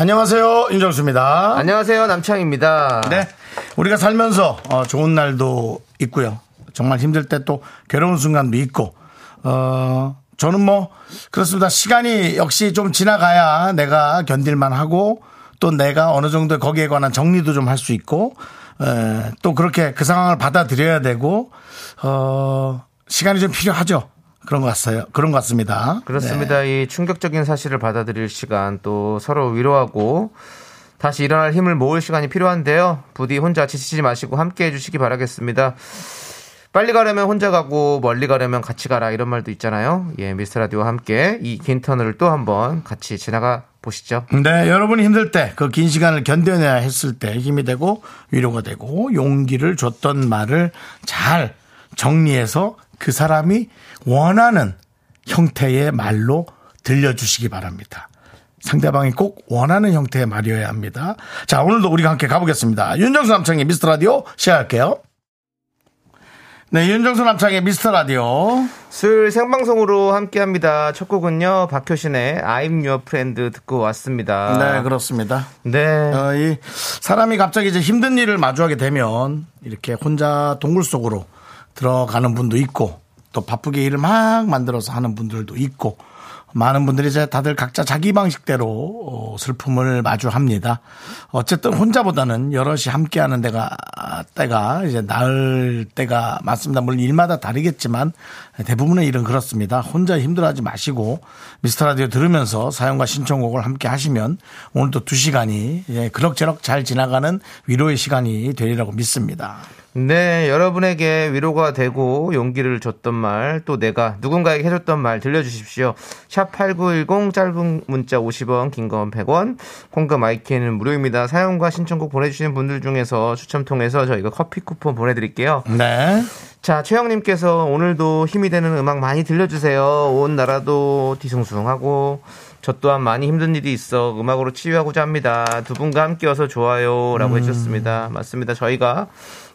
안녕하세요. 윤정수입니다. 안녕하세요. 남창입니다. 네. 우리가 살면서 어, 좋은 날도 있고요. 정말 힘들 때 또 괴로운 순간도 있고, 어, 저는 뭐, 그렇습니다. 시간이 역시 좀 지나가야 내가 견딜만 하고, 또 내가 어느 정도 거기에 관한 정리도 좀 할 수 있고, 에, 또 그렇게 그 상황을 받아들여야 되고, 어, 시간이 좀 필요하죠. 그런 것 같아요. 그런 것 같습니다. 그렇습니다. 네. 이 충격적인 사실을 받아들일 시간 또 서로 위로하고 다시 일어날 힘을 모을 시간이 필요한데요. 부디 혼자 지치지 마시고 함께 해주시기 바라겠습니다. 빨리 가려면 혼자 가고 멀리 가려면 같이 가라 이런 말도 있잖아요. 예, 미스터 라디오와 함께 이 긴 터널을 또 한번 같이 지나가 보시죠. 네, 여러분이 힘들 때 그 긴 시간을 견뎌내야 했을 때 힘이 되고 위로가 되고 용기를 줬던 말을 잘 정리해서 그 사람이 원하는 형태의 말로 들려주시기 바랍니다. 상대방이 꼭 원하는 형태의 말이어야 합니다. 자, 오늘도 우리가 함께 가보겠습니다. 윤정수 남창의 미스터 라디오 시작할게요. 네, 윤정수 남창의 미스터 라디오. 수요일 생방송으로 함께 합니다. 첫 곡은요, 박효신의 I'm Your Friend 듣고 왔습니다. 네, 그렇습니다. 네. 어, 이 사람이 갑자기 이제 힘든 일을 마주하게 되면 이렇게 혼자 동굴 속으로 들어가는 분도 있고 또 바쁘게 일을 막 만들어서 하는 분들도 있고 많은 분들이 이제 다들 각자 자기 방식대로 어, 슬픔을 마주합니다. 어쨌든 혼자보다는 여럿이 함께하는 데가 때가 이제 나을 때가 맞습니다. 물론 일마다 다르겠지만 대부분의 일은 그렇습니다. 혼자 힘들어하지 마시고 미스터 라디오 들으면서 사연과 신청곡을 함께 하시면 오늘도 두 시간이 그럭저럭 잘 지나가는 위로의 시간이 되리라고 믿습니다. 네, 여러분에게 위로가 되고 용기를 줬던 말, 또 내가 누군가에게 해줬던 말 들려주십시오. 샵 8910 짧은 문자 50원, 긴 건 100원, 공감 마이크는 무료입니다. 사연과 신청곡 보내주시는 분들 중에서 추첨 통해서 저희가 커피 쿠폰 보내드릴게요. 네. 자, 최영님께서 오늘도 힘이 되는 음악 많이 들려주세요. 온 나라도 뒤숭숭하고, 저 또한 많이 힘든 일이 있어 음악으로 치유하고자 합니다. 두 분과 함께여서 좋아요. 라고 음. 해주셨습니다. 맞습니다. 저희가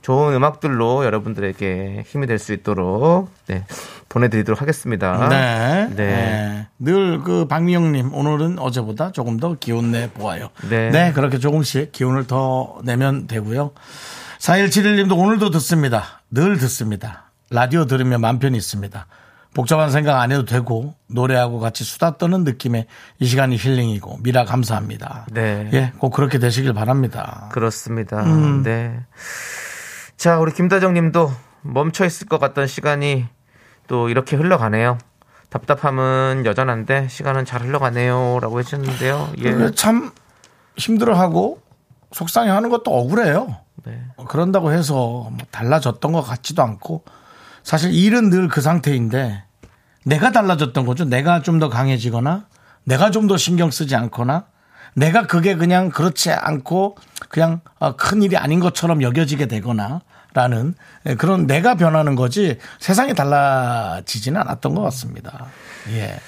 좋은 음악들로 여러분들에게 힘이 될 수 있도록, 네, 보내드리도록 하겠습니다. 네. 네. 늘그 박미영님 오늘은 어제보다 조금 더 기운 내 보아요. 네. 그렇게 조금씩 기운을 더 내면 되고요. 4171님도 오늘도 듣습니다. 늘 듣습니다. 라디오 들으면 맘 편히 있습니다. 복잡한 생각 안 해도 되고 노래하고 같이 수다 떠는 느낌의 이 시간이 힐링이고 미라 감사합니다. 네. 예, 꼭 그렇게 되시길 바랍니다. 그렇습니다. 음. 네. 자, 우리 김다정 님도 멈춰 있을 것 같던 시간이 또 이렇게 흘러가네요. 답답함은 여전한데 시간은 잘 흘러가네요. 라고 해주셨는데요. 예. 참 힘들어하고 속상해하는 것도 억울해요. 네. 어, 그런다고 해서 뭐 달라졌던 것 같지도 않고 사실 일은 늘 그 상태인데 내가 달라졌던 거죠. 내가 좀 더 강해지거나 내가 좀 더 신경 쓰지 않거나 내가 그게 그냥 그렇지 않고 그냥 어, 큰 일이 아닌 것처럼 여겨지게 되거나 라는 예, 그런 내가 변하는 거지 세상이 달라지지는 않았던 것 같습니다. 예.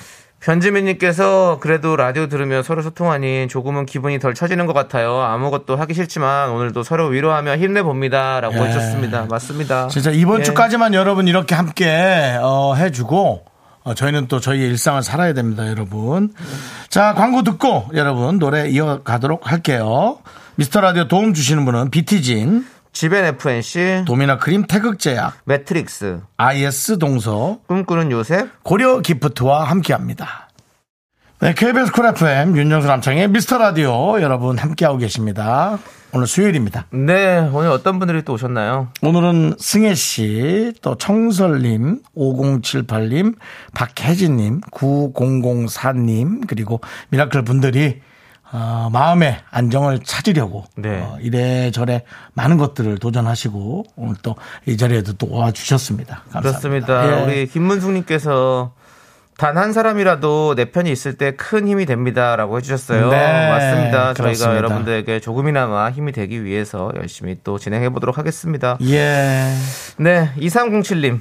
변지민님께서 그래도 라디오 들으며 서로 소통하니 조금은 기분이 덜 처지는 것 같아요. 아무것도 하기 싫지만 오늘도 서로 위로하며 힘내봅니다. 라고 예. 해주셨습니다. 맞습니다. 진짜 이번 예. 주까지만 여러분 이렇게 함께 어, 해주고 어, 저희는 또 저희의 일상을 살아야 됩니다, 여러분. 자, 광고 듣고 여러분 노래 이어가도록 할게요. 미스터 라디오 도움 주시는 분은 비티진, 지벤 FNC, 도미나 크림 태극제약, 매트릭스, IS 동서, 꿈꾸는 요셉, 고려 기프트와 함께 합니다. 네, KBS 쿨 FM 윤정수 남창희의 미스터 라디오 여러분 함께하고 계십니다. 오늘 수요일입니다. 네, 오늘 어떤 분들이 또 오셨나요? 오늘은 승혜 씨, 또 청설님, 5078님, 박혜진님, 9004님, 그리고 미라클 분들이 어, 마음의 안정을 찾으려고 네. 어, 이래저래 많은 것들을 도전하시고 오늘 또 이 자리에도 또 와주셨습니다. 감사합니다. 그렇습니다. 예. 우리 김문숙님께서 단 한 사람이라도 내 편이 있을 때 큰 힘이 됩니다라고 해주셨어요. 네, 맞습니다. 저희가 그렇습니다. 여러분들에게 조금이나마 힘이 되기 위해서 열심히 또 진행해 보도록 하겠습니다. 예. 네, 2307님.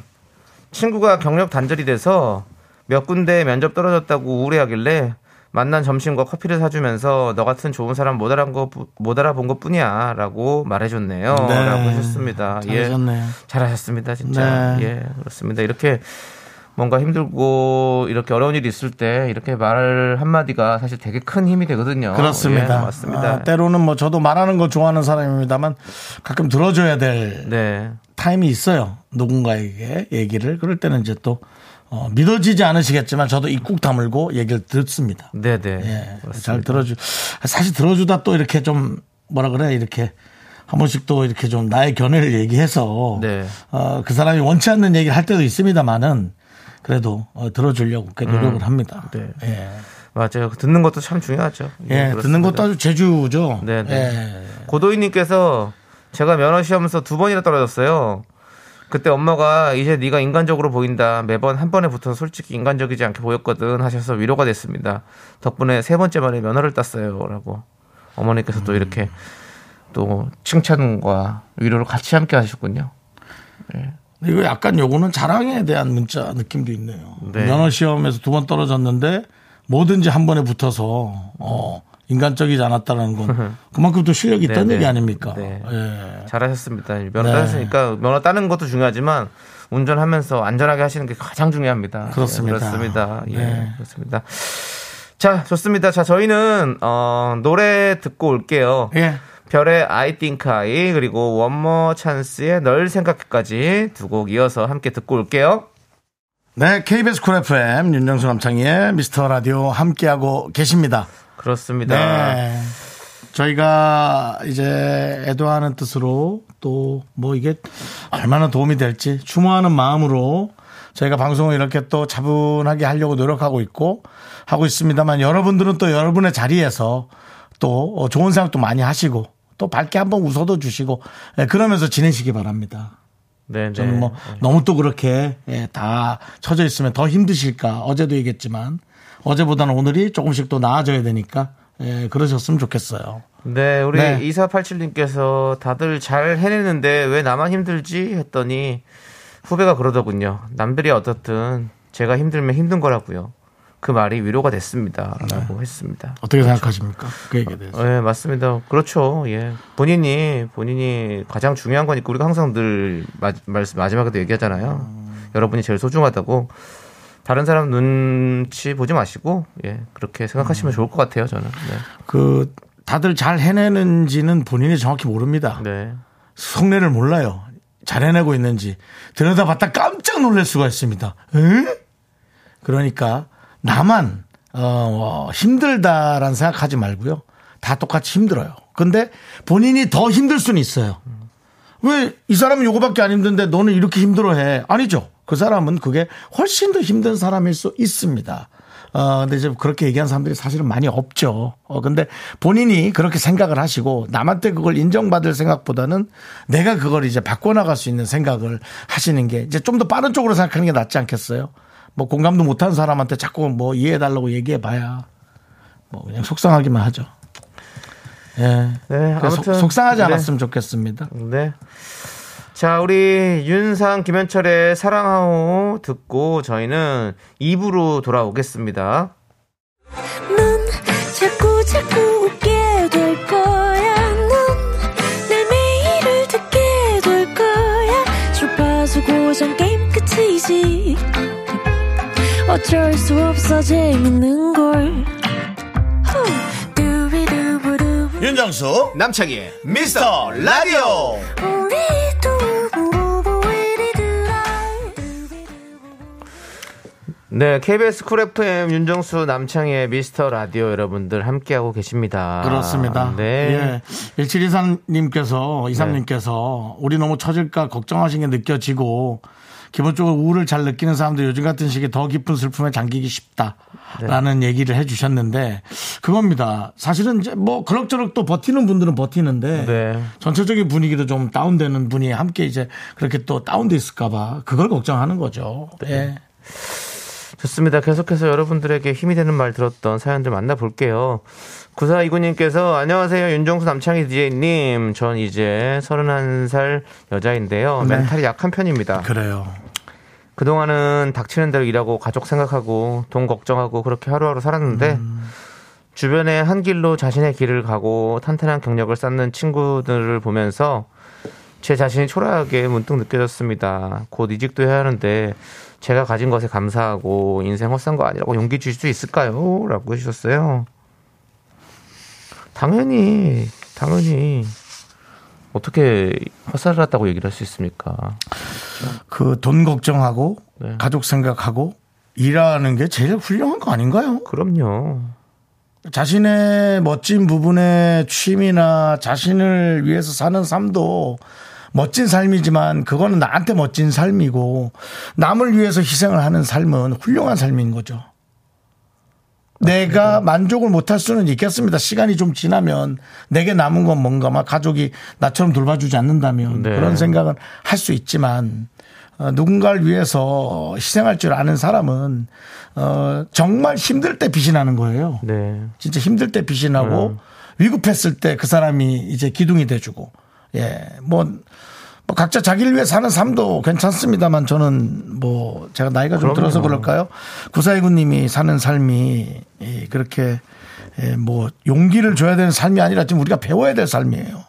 친구가 경력 단절이 돼서 몇 군데 면접 떨어졌다고 우울해하길래 만난 점심과 커피를 사주면서 너 같은 좋은 사람 못 알아본 것, 못 알아본 것 뿐이야 라고 말해줬네요. 네. 라고 하셨습니다. 잘하셨네요. 예. 잘하셨습니다. 진짜. 네. 예, 그렇습니다. 이렇게 뭔가 힘들고 이렇게 어려운 일이 있을 때 이렇게 말 한마디가 사실 되게 큰 힘이 되거든요. 그렇습니다. 예, 맞습니다. 아, 때로는 뭐 저도 말하는 거 좋아하는 사람입니다만 가끔 들어줘야 될 네. 타임이 있어요. 누군가에게 얘기를. 그럴 때는 이제 또 어, 믿어지지 않으시겠지만 저도 입국 다물고 얘기를 듣습니다. 네네. 예, 그렇습니다. 잘 들어주. 사실 들어주다 또 이렇게 좀 뭐라 그래 이렇게 한 번씩 또 이렇게 좀 나의 견해를 얘기해서 네. 어, 그 사람이 원치 않는 얘기를 할 때도 있습니다만은 그래도 어, 들어주려고 꽤 노력을 합니다. 네. 예, 맞아요. 듣는 것도 참 중요하죠. 예, 그렇습니다. 듣는 것도 아주 제주죠. 네 네. 예. 고도희님께서 제가 면허 시험에서 두 번이나 떨어졌어요. 그때 엄마가 이제 네가 인간적으로 보인다. 매번 한 번에 붙어서 솔직히 인간적이지 않게 보였거든 하셔서 위로가 됐습니다. 덕분에 세 번째 만에 면허를 땄어요라고 어머니께서 또 이렇게 또 칭찬과 위로를 같이 함께 하셨군요. 이거 약간 요거는 자랑에 대한 문자 느낌도 있네요. 네. 면허 시험에서 두 번 떨어졌는데 뭐든지 한 번에 붙어서 어, 인간적이지 않았다는 건 그만큼 또 실력이 있다는 네, 얘기 네. 아닙니까? 네. 예. 잘하셨습니다. 면허 네. 따셨으니까 면허 따는 것도 중요하지만 운전하면서 안전하게 하시는 게 가장 중요합니다. 그렇습니다. 예, 그렇습니다. 예, 네. 그렇습니다. 자, 좋습니다. 자, 저희는 어, 노래 듣고 올게요. 예. 별의 I think I 그리고 원머 찬스의 널 생각해까지 두 곡 이어서 함께 듣고 올게요. 네, KBS 쿨 FM 윤정수 남창희의 미스터 라디오 함께하고 계십니다. 그렇습니다. 네. 저희가 이제 애도하는 뜻으로 또 뭐 이게 얼마나 도움이 될지 추모하는 마음으로 저희가 방송을 이렇게 또 차분하게 하려고 노력하고 있고 하고 있습니다만 여러분들은 또 여러분의 자리에서 또 어, 좋은 생각도 많이 하시고 또 밝게 한번 웃어도 주시고 예, 그러면서 지내시기 바랍니다. 네, 네. 저는 뭐 너무 또 그렇게 예, 다 처져 있으면 더 힘드실까 어제도 얘기했지만 어제보다는 오늘이 조금씩 또 나아져야 되니까 예, 그러셨으면 좋겠어요. 네, 우리 네. 2487님께서 다들 잘 해내는데 왜 나만 힘들지? 했더니 후배가 그러더군요. 남들이 어떻든 제가 힘들면 힘든 거라고요. 그 말이 위로가 됐습니다. 라고 했습니다. 어떻게 생각하십니까? 그 얘기에 대해서. 네, 맞습니다. 그렇죠. 예. 본인이, 본인이 가장 중요한 거니까 우리가 항상 늘 마, 말씀, 마지막에도 얘기하잖아요. 여러분이 제일 소중하다고. 다른 사람 눈치 보지 마시고, 예. 그렇게 생각하시면 좋을 것 같아요, 저는. 그 다들 잘 해내는지는 본인이 정확히 모릅니다. 네. 네. 속내를 몰라요. 잘 해내고 있는지 들여다봤다 깜짝 놀랄 수가 있습니다. 에? 그러니까 나만 어, 힘들다라는 생각하지 말고요. 다 똑같이 힘들어요. 근데 본인이 더 힘들 수는 있어요. 왜 이 사람은 요거밖에 안 힘든데 너는 이렇게 힘들어해? 아니죠. 그 사람은 그게 훨씬 더 힘든 사람일 수 있습니다. 어, 근데 이제 그렇게 얘기하는 사람들이 사실은 많이 없죠. 어, 근데 본인이 그렇게 생각을 하시고 남한테 그걸 인정받을 생각보다는 내가 그걸 이제 바꿔나갈 수 있는 생각을 하시는 게 이제 좀 더 빠른 쪽으로 생각하는 게 낫지 않겠어요? 뭐 공감도 못하는 사람한테 자꾸 뭐 이해해달라고 얘기해봐야 뭐 그냥 속상하기만 하죠. 예. 네, 아무튼. 속, 상하지 네. 않았으면 좋겠습니다. 네. 자, 우리 윤상, 김현철의 사랑하오 듣고 저희는 2부로 돌아오겠습니다. 넌 자꾸 자꾸 웃게 될 거야. 넌내 매일을 듣게 될 거야. 주파수 고정 게임 끝이지. 어쩔 수 없어 재밌는 걸. 후. 윤정수 남창희의 미스터 라디오 네, KBS 쿨 FM 윤정수 남창희의 미스터 라디오 여러분들 함께하고 계십니다. 그렇습니다. 네. 예. 1723님께서, 이삼님께서 우리 너무 처질까 걱정하신 게 느껴지고 기본적으로 우울을 잘 느끼는 사람들 요즘 같은 시기에 더 깊은 슬픔에 잠기기 쉽다. 라는 얘기를 해 주셨는데 그겁니다. 사실은 이제 뭐 그럭저럭 또 버티는 분들은 버티는데 네. 전체적인 분위기도 좀 다운되는 분이 함께 이제 그렇게 또 다운돼 있을까봐 그걸 걱정하는 거죠. 예. 좋습니다. 계속해서 여러분들에게 힘이 되는 말 들었던 사연들 만나볼게요. 9429님께서 안녕하세요. 윤정수 남창희 DJ님. 전 이제 31살 여자인데요. 네. 멘탈이 약한 편입니다. 그래요. 그동안은 닥치는 대로 일하고 가족 생각하고 돈 걱정하고 그렇게 하루하루 살았는데 주변에 한 길로 자신의 길을 가고 탄탄한 경력을 쌓는 친구들을 보면서 제 자신이 초라하게 문득 느껴졌습니다. 곧 이직도 해야 하는데 제가 가진 것에 감사하고 인생 헛산 거 아니라고 용기 주실 수 있을까요? 라고 해주셨어요. 당연히, 당연히. 어떻게 헛살았다고 얘기를 할 수 있습니까? 그 돈 걱정하고 네. 가족 생각하고 일하는 게 제일 훌륭한 거 아닌가요? 그럼요. 자신의 멋진 부분의 취미나 자신을 위해서 사는 삶도 멋진 삶이지만 그거는 나한테 멋진 삶이고 남을 위해서 희생을 하는 삶은 훌륭한 삶인 거죠. 내가 만족을 못할 수는 있겠습니다. 시간이 좀 지나면 내게 남은 건 뭔가 막 가족이 나처럼 돌봐주지 않는다면 네. 그런 생각은 할 수 있지만 어, 누군가를 위해서 희생할 줄 아는 사람은 어, 정말 힘들 때 빛이 나는 거예요. 네. 진짜 힘들 때 빛이 나고 음. 위급했을 때 그 사람이 이제 기둥이 돼주고 예, 뭐, 뭐 각자 자기를 위해 사는 삶도 괜찮습니다만 저는 뭐 제가 나이가 좀 그럼요. 들어서 그럴까요? 구사이구님이 사는 삶이 이 그렇게 예, 뭐 용기를 줘야 되는 삶이 아니라 지금 우리가 배워야 될 삶이에요.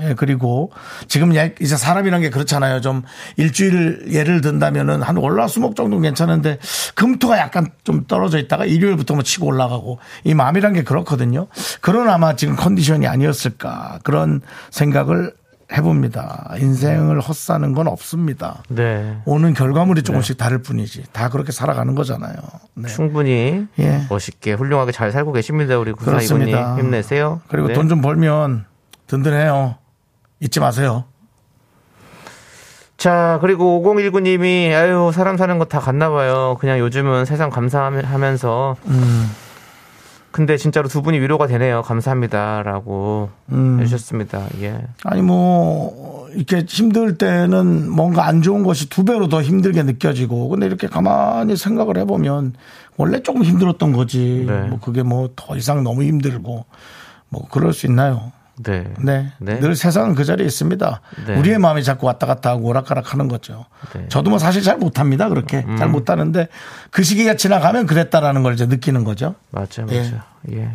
예, 그리고 지금 예- 이제 사람이란 게 그렇잖아요. 좀 일주일 예를 든다면은 한 월화 수목 정도는 괜찮은데 금토가 약간 좀 떨어져 있다가 일요일부터 뭐 치고 올라가고 이 마음이란 게 그렇거든요. 그런 아마 지금 컨디션이 아니었을까 그런 생각을 해봅니다. 인생을 헛사는 건 없습니다. 네. 오는 결과물이 조금씩 다를 뿐이지. 다 그렇게 살아가는 거잖아요. 네. 충분히 예. 멋있게 훌륭하게 잘 살고 계십니다. 우리 그렇습니다. 힘내세요. 그리고 네. 돈좀 벌면 든든해요. 잊지 마세요. 자 그리고 5019님이 아유 사람 사는 거 다 갔나 봐요. 그냥 요즘은 세상 감사하면서 음. 근데 진짜로 두 분이 위로가 되네요. 감사합니다 라고 음. 해주셨습니다. 예. 아니 뭐 이렇게 힘들 때는 뭔가 안 좋은 것이 두 배로 더 힘들게 느껴지고 근데 이렇게 가만히 생각을 해보면 원래 조금 힘들었던 거지 네. 뭐 그게 뭐 더 이상 너무 힘들고 뭐 그럴 수 있나요? 네. 네. 네. 늘 세상은 그 자리에 있습니다. 네. 우리의 마음이 자꾸 왔다 갔다 하고 오락가락 하는 거죠. 네. 음. 저도 뭐 사실 잘 못합니다. 그렇게 잘 못하는데 그 시기가 지나가면 그랬다라는 걸 이제 느끼는 거죠. 맞죠, 예. 맞죠. 예.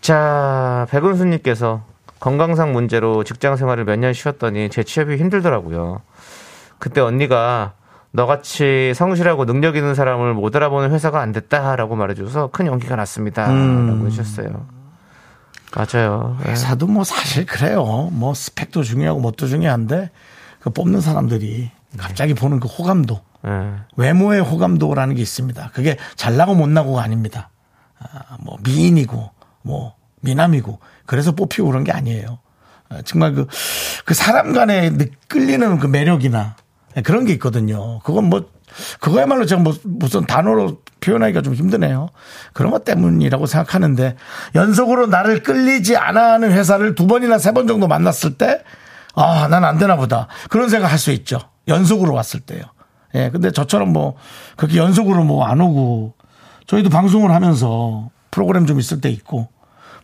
자, 백은수님께서 건강상 문제로 직장 생활을 몇 년 쉬었더니 제 취업이 힘들더라고요. 그때 언니가 너같이 성실하고 능력 있는 사람을 못 알아보는 회사가 안 됐다라고 말해줘서 큰 용기가 났습니다. 음. 라고 해주셨어요. 맞아요. 예. 회사도 뭐 사실 그래요. 뭐 스펙도 중요하고 뭣도 중요한데 그 뽑는 사람들이 갑자기 보는 그 호감도 예. 외모의 호감도라는 게 있습니다. 그게 잘나고 못나고가 아닙니다. 아, 뭐 미인이고 뭐 미남이고 그래서 뽑히고 그런 게 아니에요. 아, 정말 그, 그 사람 간에 느- 끌리는 그 매력이나 그런 게 있거든요. 그건 뭐 그거야말로 제가 뭐 무슨 단어로 표현하기가 좀 힘드네요. 그런 것 때문이라고 생각하는데 연속으로 나를 끌리지 않아 하는 회사를 두 번이나 세 번 정도 만났을 때 아, 난 안 되나 보다. 그런 생각 할 수 있죠. 연속으로 왔을 때요. 예, 근데 저처럼 뭐, 그렇게 연속으로 뭐 안 오고, 저희도 방송을 하면서 프로그램 좀 있을 때 있고,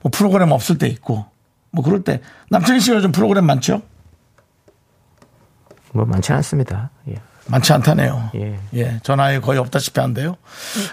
뭐 프로그램 없을 때 있고, 뭐 그럴 때, 남창희 씨가 요즘 프로그램 많죠? 뭐 많지 않습니다. 예. 많지 않다네요. 예. 예, 전화에 거의 없다시피 한데요.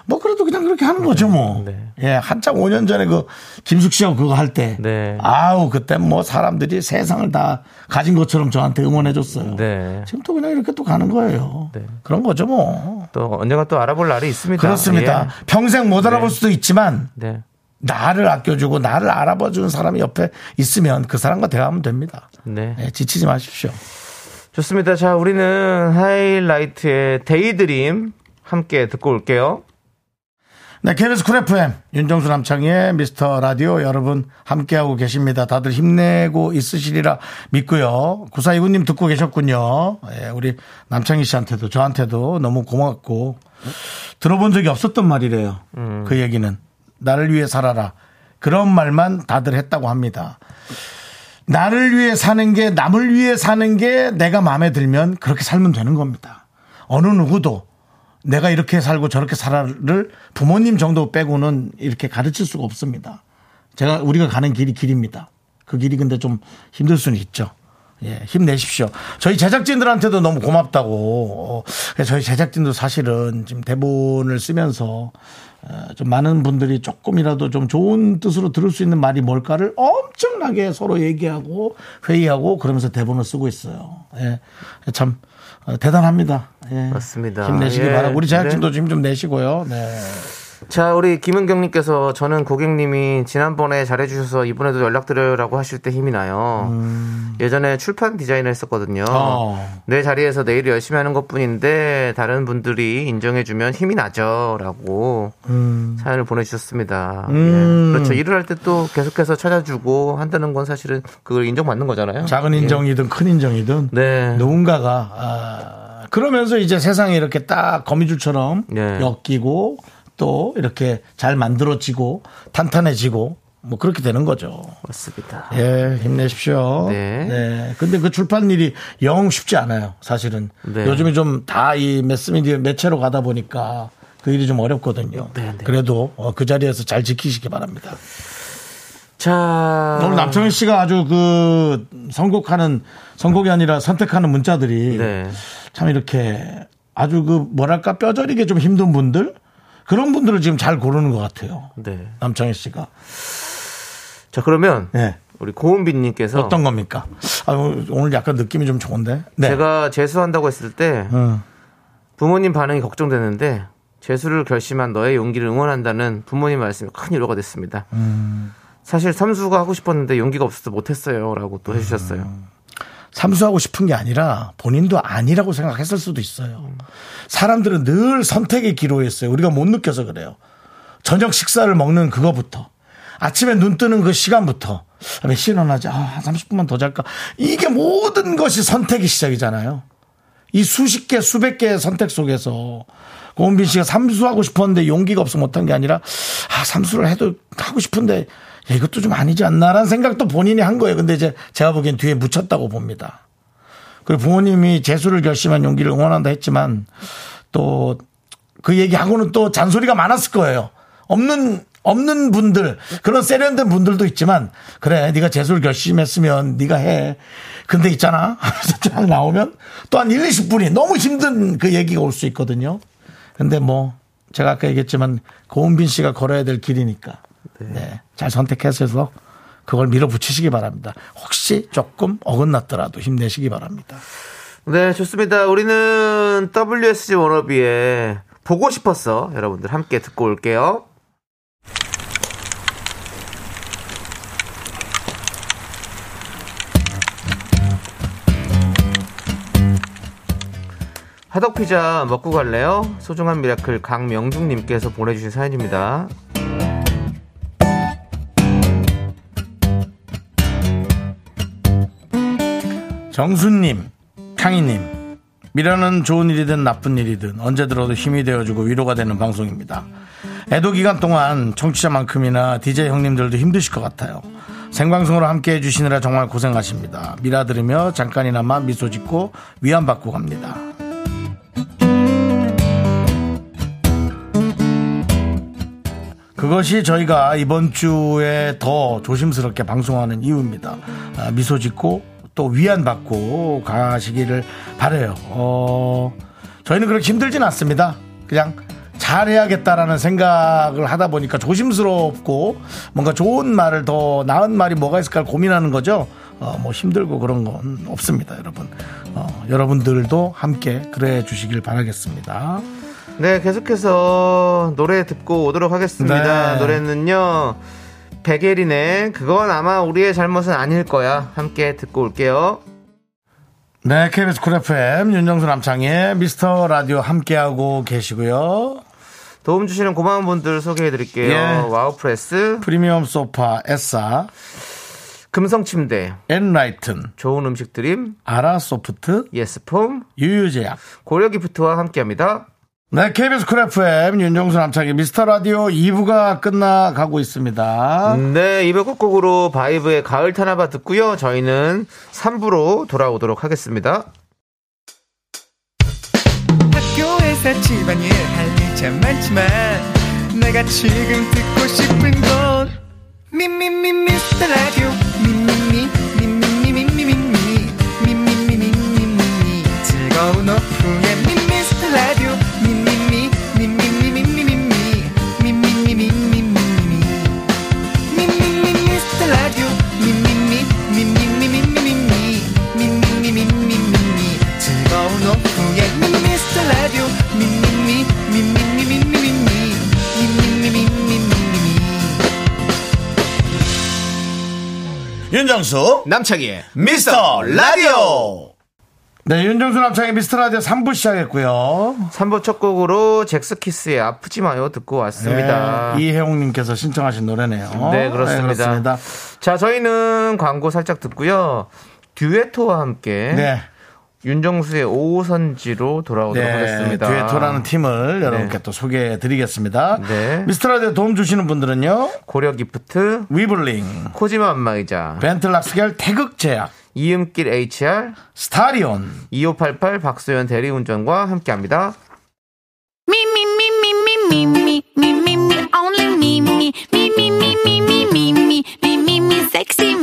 뭐 그래도 그냥 그렇게 하는 거죠, 뭐. 네. 예, 한창 5년 전에 그 김숙 씨하고 그거 할 때. 네. 아우, 그때 뭐 사람들이 세상을 다 가진 것처럼 저한테 응원해 줬어요. 네. 지금 또 그냥 이렇게 또 가는 거예요. 네. 그런 거죠, 뭐. 또 언젠가 또 알아볼 날이 있습니다. 그렇습니다. 예. 평생 못 알아볼 네. 수도 있지만 네. 나를 아껴주고 나를 알아봐 주는 사람이 옆에 있으면 그 사람과 대화하면 됩니다. 네. 예, 지치지 마십시오. 좋습니다. 자, 우리는 하이라이트의 Daydream 함께 듣고 올게요. 네, KBS 쿨 FM 윤정수 남창희의 미스터 라디오 여러분 함께하고 계십니다. 다들 힘내고 있으시리라 믿고요. 구사 이구님 듣고 계셨군요. 예, 우리 남창희 씨한테도 저한테도 너무 고맙고 들어본 적이 없었던 말이래요. 그 얘기는 나를 위해 살아라. 그런 말만 다들 했다고 합니다. 나를 위해 사는 게 남을 위해 사는 게 내가 마음에 들면 그렇게 살면 되는 겁니다. 어느 누구도 내가 이렇게 살고 저렇게 살아를 부모님 정도 빼고는 이렇게 가르칠 수가 없습니다. 제가 우리가 가는 길이 길입니다. 그 길이 근데 좀 힘들 수는 있죠. 예, 힘내십시오. 저희 제작진들한테도 너무 고맙다고. 어, 저희 제작진도 사실은 지금 대본을 쓰면서 어, 좀 많은 분들이 조금이라도 좀 좋은 뜻으로 들을 수 있는 말이 뭘까를 엄청나게 서로 얘기하고 회의하고 그러면서 대본을 쓰고 있어요. 예, 참 어, 대단합니다. 예. 맞습니다. 힘내시기 예. 바라고 우리 제작진도 지금 좀 내시고요. 네. 자, 우리 김은경님께서 저는 고객님이 지난번에 잘해주셔서 이번에도 연락드려라고 하실 때 힘이 나요. 예전에 출판 디자인을 했었거든요. 음. 어. 내 자리에서 내일 열심히 하는 것 뿐인데 다른 분들이 인정해주면 힘이 나죠. 라고 사연을 보내주셨습니다. 음. 예. 그렇죠. 일을 할 때 또 계속해서 찾아주고 한다는 건 사실은 그걸 인정받는 거잖아요. 작은 예. 인정이든 큰 인정이든 네. 누군가가 아, 그러면서 이제 세상에 이렇게 딱 거미줄처럼 네. 엮이고 또 이렇게 잘 만들어지고 탄탄해지고 뭐 그렇게 되는 거죠. 맞습니다. 예, 힘내십시오. 네. 네. 근데 그 출판 일이 영 쉽지 않아요, 사실은. 네. 요즘에 좀 다 이 매스미디어 매체로 가다 보니까 그 일이 좀 어렵거든요. 네, 네. 그래도 어, 그 자리에서 잘 지키시기 바랍니다. 자. 오늘 남창희 씨가 아주 그 선곡하는 선곡이 아니라 선택하는 문자들이 네. 참 이렇게 아주 그 뭐랄까 뼈저리게 좀 힘든 분들 그런 분들을 지금 잘 고르는 것 같아요. 네. 남창희 씨가. 자, 그러면 네. 우리 고은빈님께서 어떤 겁니까? 아, 오늘 약간 느낌이 좀 좋은데. 네. 제가 재수한다고 했을 때 음. 부모님 반응이 걱정되는데 재수를 결심한 너의 용기를 응원한다는 부모님 말씀이 큰 위로가 됐습니다. 음. 사실 삼수가 하고 싶었는데 용기가 없어서 못했어요라고 또 해주셨어요. 삼수하고 싶은 게 아니라 본인도 아니라고 생각했을 수도 있어요. 사람들은 늘 선택의 기로였어요. 우리가 못 느껴서 그래요. 저녁 식사를 먹는 그거부터 아침에 눈 뜨는 그 시간부터 몇 시에 일어나지? 아, 한 30분만 더 잘까? 이게 모든 것이 선택의 시작이잖아요. 이 수십 개, 수백 개의 선택 속에서 고은빈 씨가 삼수하고 싶었는데 용기가 없어 못한 게 아니라 아, 삼수를 해도 하고 싶은데 야, 이것도 좀 아니지 않나라는 생각도 본인이 한 거예요. 근데 이제 제가 보기엔 뒤에 묻혔다고 봅니다. 그리고 부모님이 재수를 결심한 용기를 응원한다 했지만 또 그 얘기하고는 또 잔소리가 많았을 거예요. 없는 없는 분들 그런 세련된 분들도 있지만 그래 네가 재수를 결심했으면 네가 해. 근데 있잖아 하면서 쫙 나오면 또 한 1, 20분이 너무 힘든 그 얘기가 올 수 있거든요. 근데 뭐 제가 아까 얘기했지만 고은빈 씨가 걸어야 될 길이니까 네. 잘 선택해서 그걸 밀어붙이시기 바랍니다. 혹시 조금 어긋났더라도 힘내시기 바랍니다. 네, 좋습니다. 우리는 WSG 워너비의 보고 싶었어. 여러분들 함께 듣고 올게요. 화덕피자 먹고 갈래요? 소중한 미라클 강명중님께서 보내주신 사연입니다. 정수님, 캉이님, 미라는 좋은 일이든 나쁜 일이든 언제 들어도 힘이 되어주고 위로가 되는 방송입니다. 애도 기간 동안 청취자만큼이나 DJ 형님들도 힘드실 것 같아요. 생방송으로 함께 해주시느라 정말 고생하십니다. 미라 들으며 잠깐이나마 미소 짓고 위안받고 갑니다. 그것이 저희가 이번 주에 더 조심스럽게 방송하는 이유입니다. 아, 미소 짓고 또 위안받고 가시기를 바래요. 어, 저희는 그렇게 힘들진 않습니다. 그냥 잘해야겠다라는 생각을 하다 보니까 조심스럽고 뭔가 좋은 말을 더 나은 말이 뭐가 있을까 고민하는 거죠. 어, 뭐 힘들고 그런 건 없습니다, 여러분. 어, 여러분들도 함께 그래 주시길 바라겠습니다. 네, 계속해서 노래 듣고 오도록 하겠습니다. 네. 노래는요, 백예린의 그건 아마 우리의 잘못은 아닐 거야. 함께 듣고 올게요. 네, KBS 쿨 FM 윤정수 남창희의 미스터 라디오 함께하고 계시고요. 도움 주시는 고마운 분들 소개해 드릴게요. 예. 와우프레스, 프리미엄 소파 에싸, 금성침대, 엔라이튼, 좋은 음식 드림, 아라소프트, 예스폼, 유유제약. 고려기프트와 함께합니다. 네, KBS 쿨 FM 윤정수 남창희의 미스터 라디오 2부가 끝나가고 있습니다. 네, 이번 끝곡으로 바이브의 가을 타나 봐 듣고요. 저희는 3부로 돌아오도록 하겠습니다. 학교에서 학교에서 집안일 할 일 참 많지만 내가 지금 듣고 싶은 건 미미미 미스터 라디오 미미미 미미미 미미미 미미미 미미미 즐거운 오후 윤정수 남창희의 미스터 라디오. 네, 윤정수 남창희의 미스터 라디오 3부 시작했고요. 3부 첫 곡으로 젝스키스의 아프지 마요 듣고 왔습니다. 네, 이혜용님께서 신청하신 노래네요. 네, 그렇습니다. 그렇습니다. 자, 저희는 광고 살짝 듣고요. 듀에토와 함께 네. 윤정수의 오선지로 돌아오도록 하겠습니다. 듀에토라는 팀을 여러분께 또 소개해 드리겠습니다. 네. 미스터 라디오 도움 주시는 분들은요. 고려 기프트, 위블링, 코지마 안마의자, 벤틀락스겔 태극제약, 이음길 HR, 스타리온, 2588 박소연 대리운전과 함께합니다. Me, only me,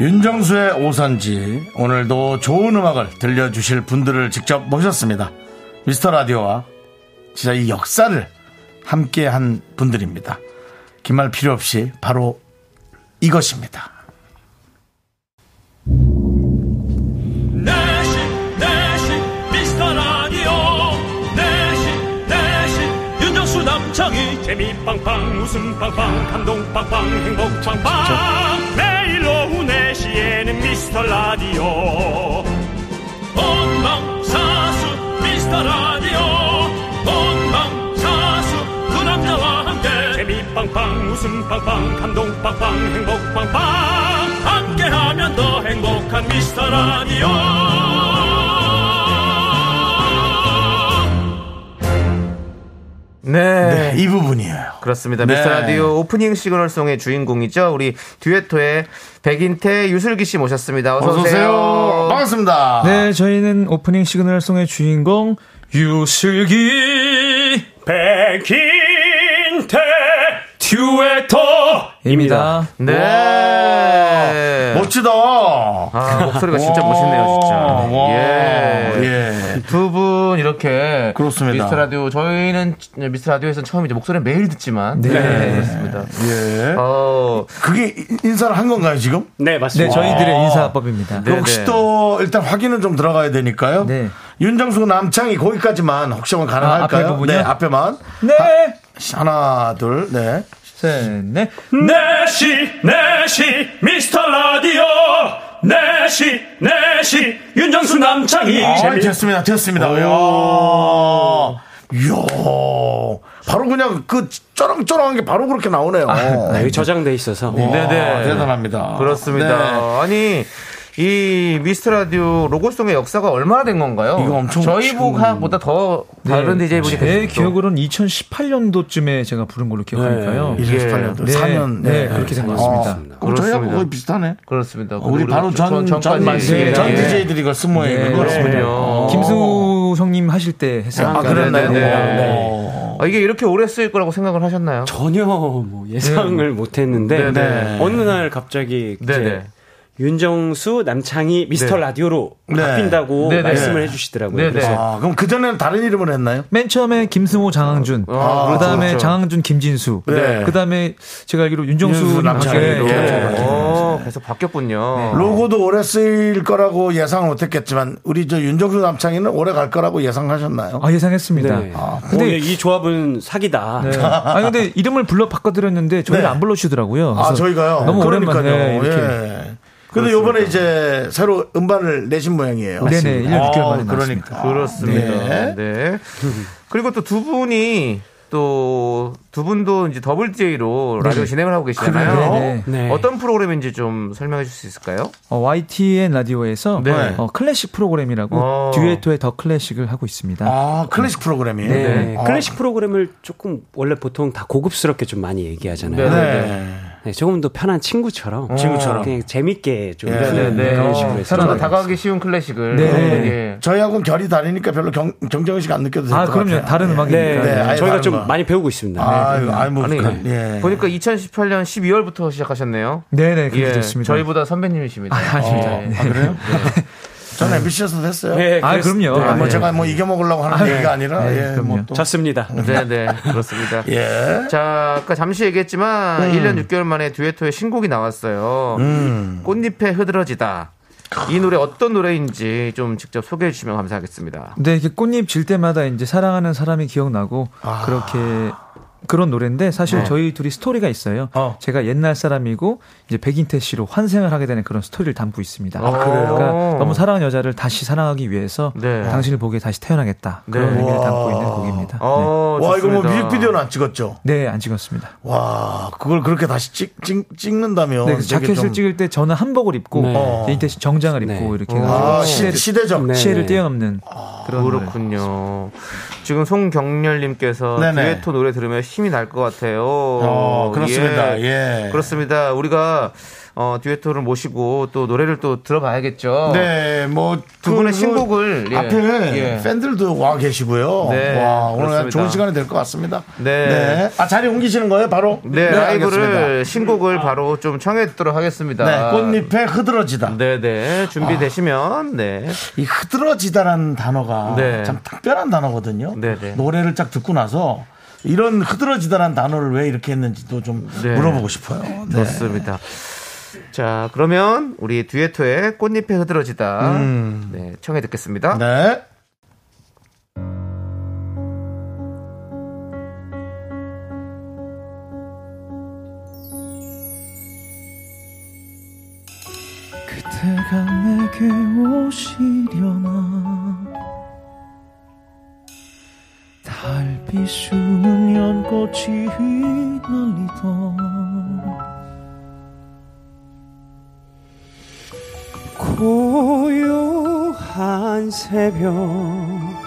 윤정수의 오선지 오늘도 좋은 음악을 들려주실 분들을 직접 모셨습니다. 미스터 라디오와 진짜 이 역사를 함께한 분들입니다. 긴말 필요 없이 바로 이것입니다. 내시 내시 미스터 라디오 내시 내시 윤정수 남창희 재미 빵빵 웃음 빵빵 감동 빵빵 행복 빵빵 오후 4시에는 미스터 라디오. 본방사수 미스터 라디오. 본방사수 그 남자와 함께. 재미 빵빵 웃음 빵빵 감동 빵빵 행복 빵빵. 함께하면 더 행복한 미스터 라디오 네. 네, 이 부분이에요. 그렇습니다. 네. 미스터 라디오 오프닝 시그널송의 주인공이죠. 우리 듀에토의 백인태 유슬기 씨 모셨습니다. 어서, 어서 오세요. 반갑습니다. 네, 저희는 오프닝 시그널송의 주인공 유슬기 백인태 듀에토입니다. 네. 멋지다. 아, 목소리가 진짜 멋있네요, 진짜. 와, 예. 예. 두 분 이렇게 그렇습니다. 미스터 라디오 저희는 미스터 라디오에서는 처음 이제 목소리를 매일 듣지만 네. 네, 그렇습니다. 예. 어, 그게 인사를 한 건가요, 지금? 네 네, 맞습니다 저희들의 인사법입니다. 네. 혹시 또 일단 확인은 좀 들어가야 되니까요. 네. 윤정수 남창이 거기까지만 혹시 한번 가능할까요? 아, 앞에 부분이요? 네, 앞에만. 네, 하나, 둘, 네. 셋, 넷. 내시 내시 미스터 라디오 내시 내시 윤정수 남창희 아, 됐습니다. 됐습니다. 이야. 이야. 바로 그냥 그 쩌렁쩌렁한 게 바로 그렇게 나오네요. 네, 여기 저장돼 있어서. 와, 네네. 대단합니다. 그렇습니다. 네. 아니 이 미스터 라디오 로고송의 역사가 얼마나 된 건가요? 이거 엄청 저희 지금- 보다 더 다른 DJ 분이 제. 기억으로는 2018년도쯤에 제가 부른 걸로 기억하니까요. 네. 2018년도 네, 4년. 네, 그렇게 된것 같습니다. 그럼 저희하고 그렇습니다. 거의 비슷하네. 그렇습니다. 우리 바로 전, 전, 전, 전까지 예, 전 예. DJ들이 이걸 쓴 모양이군요. 네, 그렇군요. 김승우 형님 하실 때 했어요. 아, 그랬나요? 네, 네, 네. 아, 이게 이렇게 오래 쓰일 거라고 생각을 하셨나요? 전혀 뭐 예상을 못 했는데 네. 어느 날 갑자기 네, 이제 네. 윤정수 남창희 미스터 네. 라디오로 네. 바뀐다고 네, 네. 말씀을 해주시더라고요. 네, 네. 그래서 아, 그럼 그 전에는 다른 이름을 했나요? 맨 처음에 김승호, 장항준, 아, 그다음에 그렇죠. 장항준, 김진수, 네. 그다음에 제가 알기로 윤정수 윤정수, 남창희로. 네. 예. 어, 계속 바뀌었군요. 로고도 오래 쓰일 거라고 예상을 못했겠지만 우리 저 윤정수 남창희는 오래 갈 거라고 예상하셨나요? 아 예상했습니다. 네. 근데- 어, 이 조합은 사기다. 네. 아 근데 이름을 불러 바꿔드렸는데 저희를 네. 안 불러주시더라고요. 아, 그래서 저희가요? 너무 그러니까요. 오랜만에 이렇게. 예. 근데 요번에 이제 새로 음반을 내신 모양이에요. 네네, 1년 6개월 만에 그러니까. 그렇습니다. 네. 네. 그리고 또 두 분이 또 두 분도 이제 더블 DJ로 라디오 진행을 하고 계시잖아요. 네네. 네. 어떤 프로그램인지 좀 설명해 줄수 있을까요? 어, YTN 라디오에서 네. 어, 클래식 프로그램이라고 어. 듀에토의 더 클래식을 하고 있습니다. 아, 클래식 프로그램이에요? 네. 아, 클래식 프로그램을 조금 원래 보통 다 고급스럽게 좀 많이 얘기하잖아요. 네. 네, 조금 더 편한 친구처럼, 친구처럼. 그냥 재밌게 좀 네, 그런 네. 그런 어, 식으로 해서 좀 다가가기 쉬운 클래식을. 네. 예. 저희하고는 결이 다르니까 별로 경, 씨가 안 느껴도 될것아 같아요. 그럼요. 다른 예. 음악이니까. 네, 네, 저희가 좀 거. 많이 배우고 있습니다. 아유, 아유, 뭐, 아니, 그, 예. 보니까 2018년 12월부터 시작하셨네요. 네네 그렇게 예. 저희보다 선배님이십니다. 아, 아닙니다. 예. 아, 그래요? 저는 MBC에서 했어요. 네, 아 그럼요. 네, 아, 뭐 네. 제가 뭐 이겨먹으려고 하는 얘기가 아니라, 네, 예, 그럼요. 뭐 또. 좋습니다. 네, 네, 그렇습니다. 예. 자, 아까 잠시 얘기했지만 음. 1년 6개월 만에 듀에토의 신곡이 나왔어요. 음. 꽃잎에 흐드러지다. 이 노래 어떤 노래인지 좀 직접 소개해 주시면 감사하겠습니다. 네, 이렇게 꽃잎 질 때마다 이제 사랑하는 사람이 기억나고 아. 그렇게 그런 노래인데 사실 네. 저희 둘이 스토리가 있어요. 어. 제가 옛날 사람이고 이제 백인태 씨로 환생을 하게 되는 그런 스토리를 담고 있습니다. 아, 그래요? 그러니까 너무 사랑하는 여자를 다시 사랑하기 위해서 네. 당신을 보기에 다시 태어나겠다. 그런 네. 의미를 와. 담고 있는 곡입니다. 어, 와, 이거 뭐. 뮤직비디오는 안 찍었죠? 네. 네, 안 찍었습니다. 와, 그걸 그렇게 다시 찍, 찍, 찍는다면. 네, 자켓을 좀- 찍을 때 저는 한복을 입고 네. 어. 백인태 씨 정장을 입고 네. 이렇게 아, 해가지고 시, 시대를, 시대적. 네. 시대를 뛰어넘는 그런 노래. 그렇군요. 지금 송경렬님께서. 듀에토 노래 들으면 힘이 날 것 같아요. 어, 그렇습니다. 예. 그렇습니다. 우리가 어, 듀에토를 모시고 또 노래를 또 들어봐야겠죠. 네, 뭐. 두 그- 분의 그 신곡을 예. 앞에 예. 팬들도 와 계시고요. 네, 와, 오늘 그렇습니다. 좋은 시간이 될 것 같습니다. 네. 아, 자리 옮기시는 거예요, 바로? 네, 라이브를 알겠습니다. 신곡을 바로 좀 청해 듣도록 하겠습니다. 네, 꽃잎에 흐드러지다. 네, 네. 준비되시면 네. 이 흐드러지다라는 단어가 네. 참 특별한 단어거든요. 네, 네. 노래를 쫙 듣고 나서 이런 흐드러지다라는 단어를 왜 이렇게 했는지도 좀 네. 물어보고 싶어요. 네. 좋습니다. 자, 그러면 우리 듀에토의 꽃잎에 흐드러지다. 음. 네, 청해 듣겠습니다. 네. 그대가 내게 오시려나 달빛 숨은 연꽃이 휘날리던 고요한 새벽.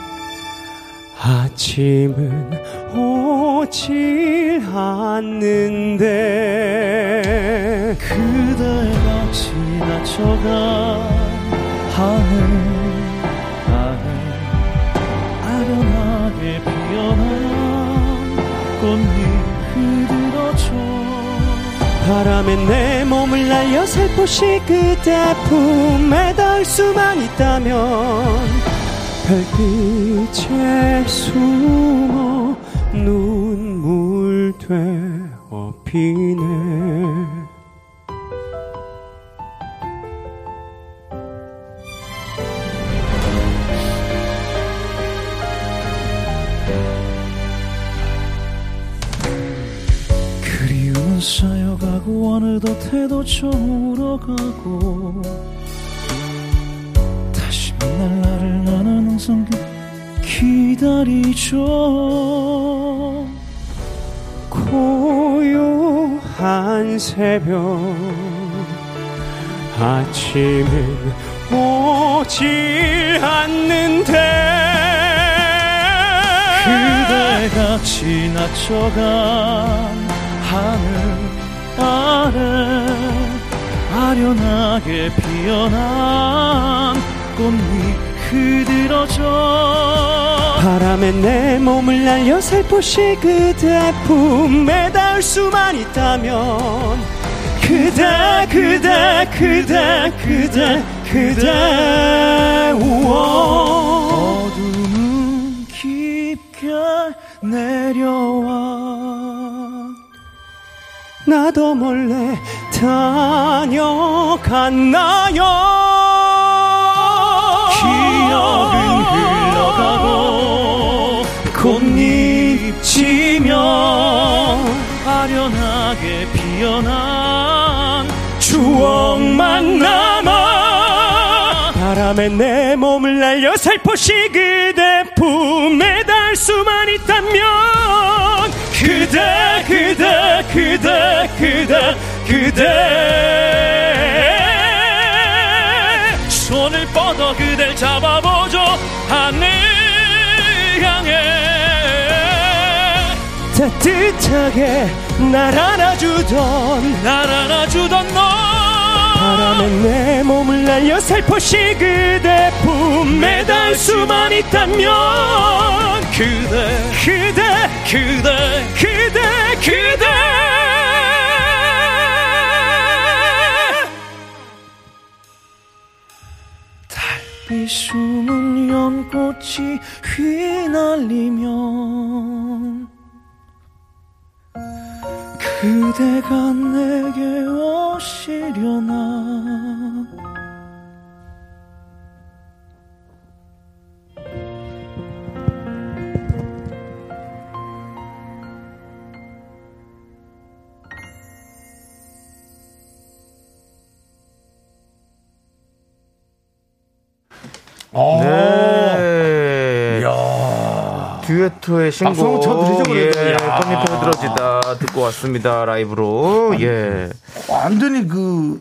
아침은 오질 않는데 그대가 지나쳐간 하늘 하늘 바람에 내 몸을 날려 살포시 그대 품에 닿을 수만 있다면 별빛에 숨어 눈물 되어 피네 어느덧 해도 저물어가고 다시 만날 날을 나는 항상 기다리죠. 고요한 새벽 아침은 오질 않는데 그대가 지나쳐간 하늘 아래 아련하게 피어난 꽃잎 흐드러져 바람에 내 몸을 날려 살포시 그대 품에 닿을 수만 있다면 그대 그대 그대 그대 그대 우와 어둠은 깊게 내려와 나도 몰래 다녀갔나요? 기억은 흘러가고 꽃잎 지며 아련하게 피어난 추억만 남아 바람에 내 몸을 날려 살포시 그대 품에 달 수만 있다면 그대 그대 그대 그대 그대. 손을 뻗어 그댈 잡아보죠 하늘 향해. 따뜻하게 날 안아주던 날 안아주던 너. 바람에 내 몸을 날려 살포시 그대 품에 달 수만 있다면 그대 그대 그대 그대 그대. 이 숨은 연꽃이 휘날리면 그대가 내게 오시려나 네. 이야. 듀에토의 박수 신곡 쳐드리죠, 예. 야. 꽃잎에 들어지다 듣고 왔습니다 라이브로 예 완전히 그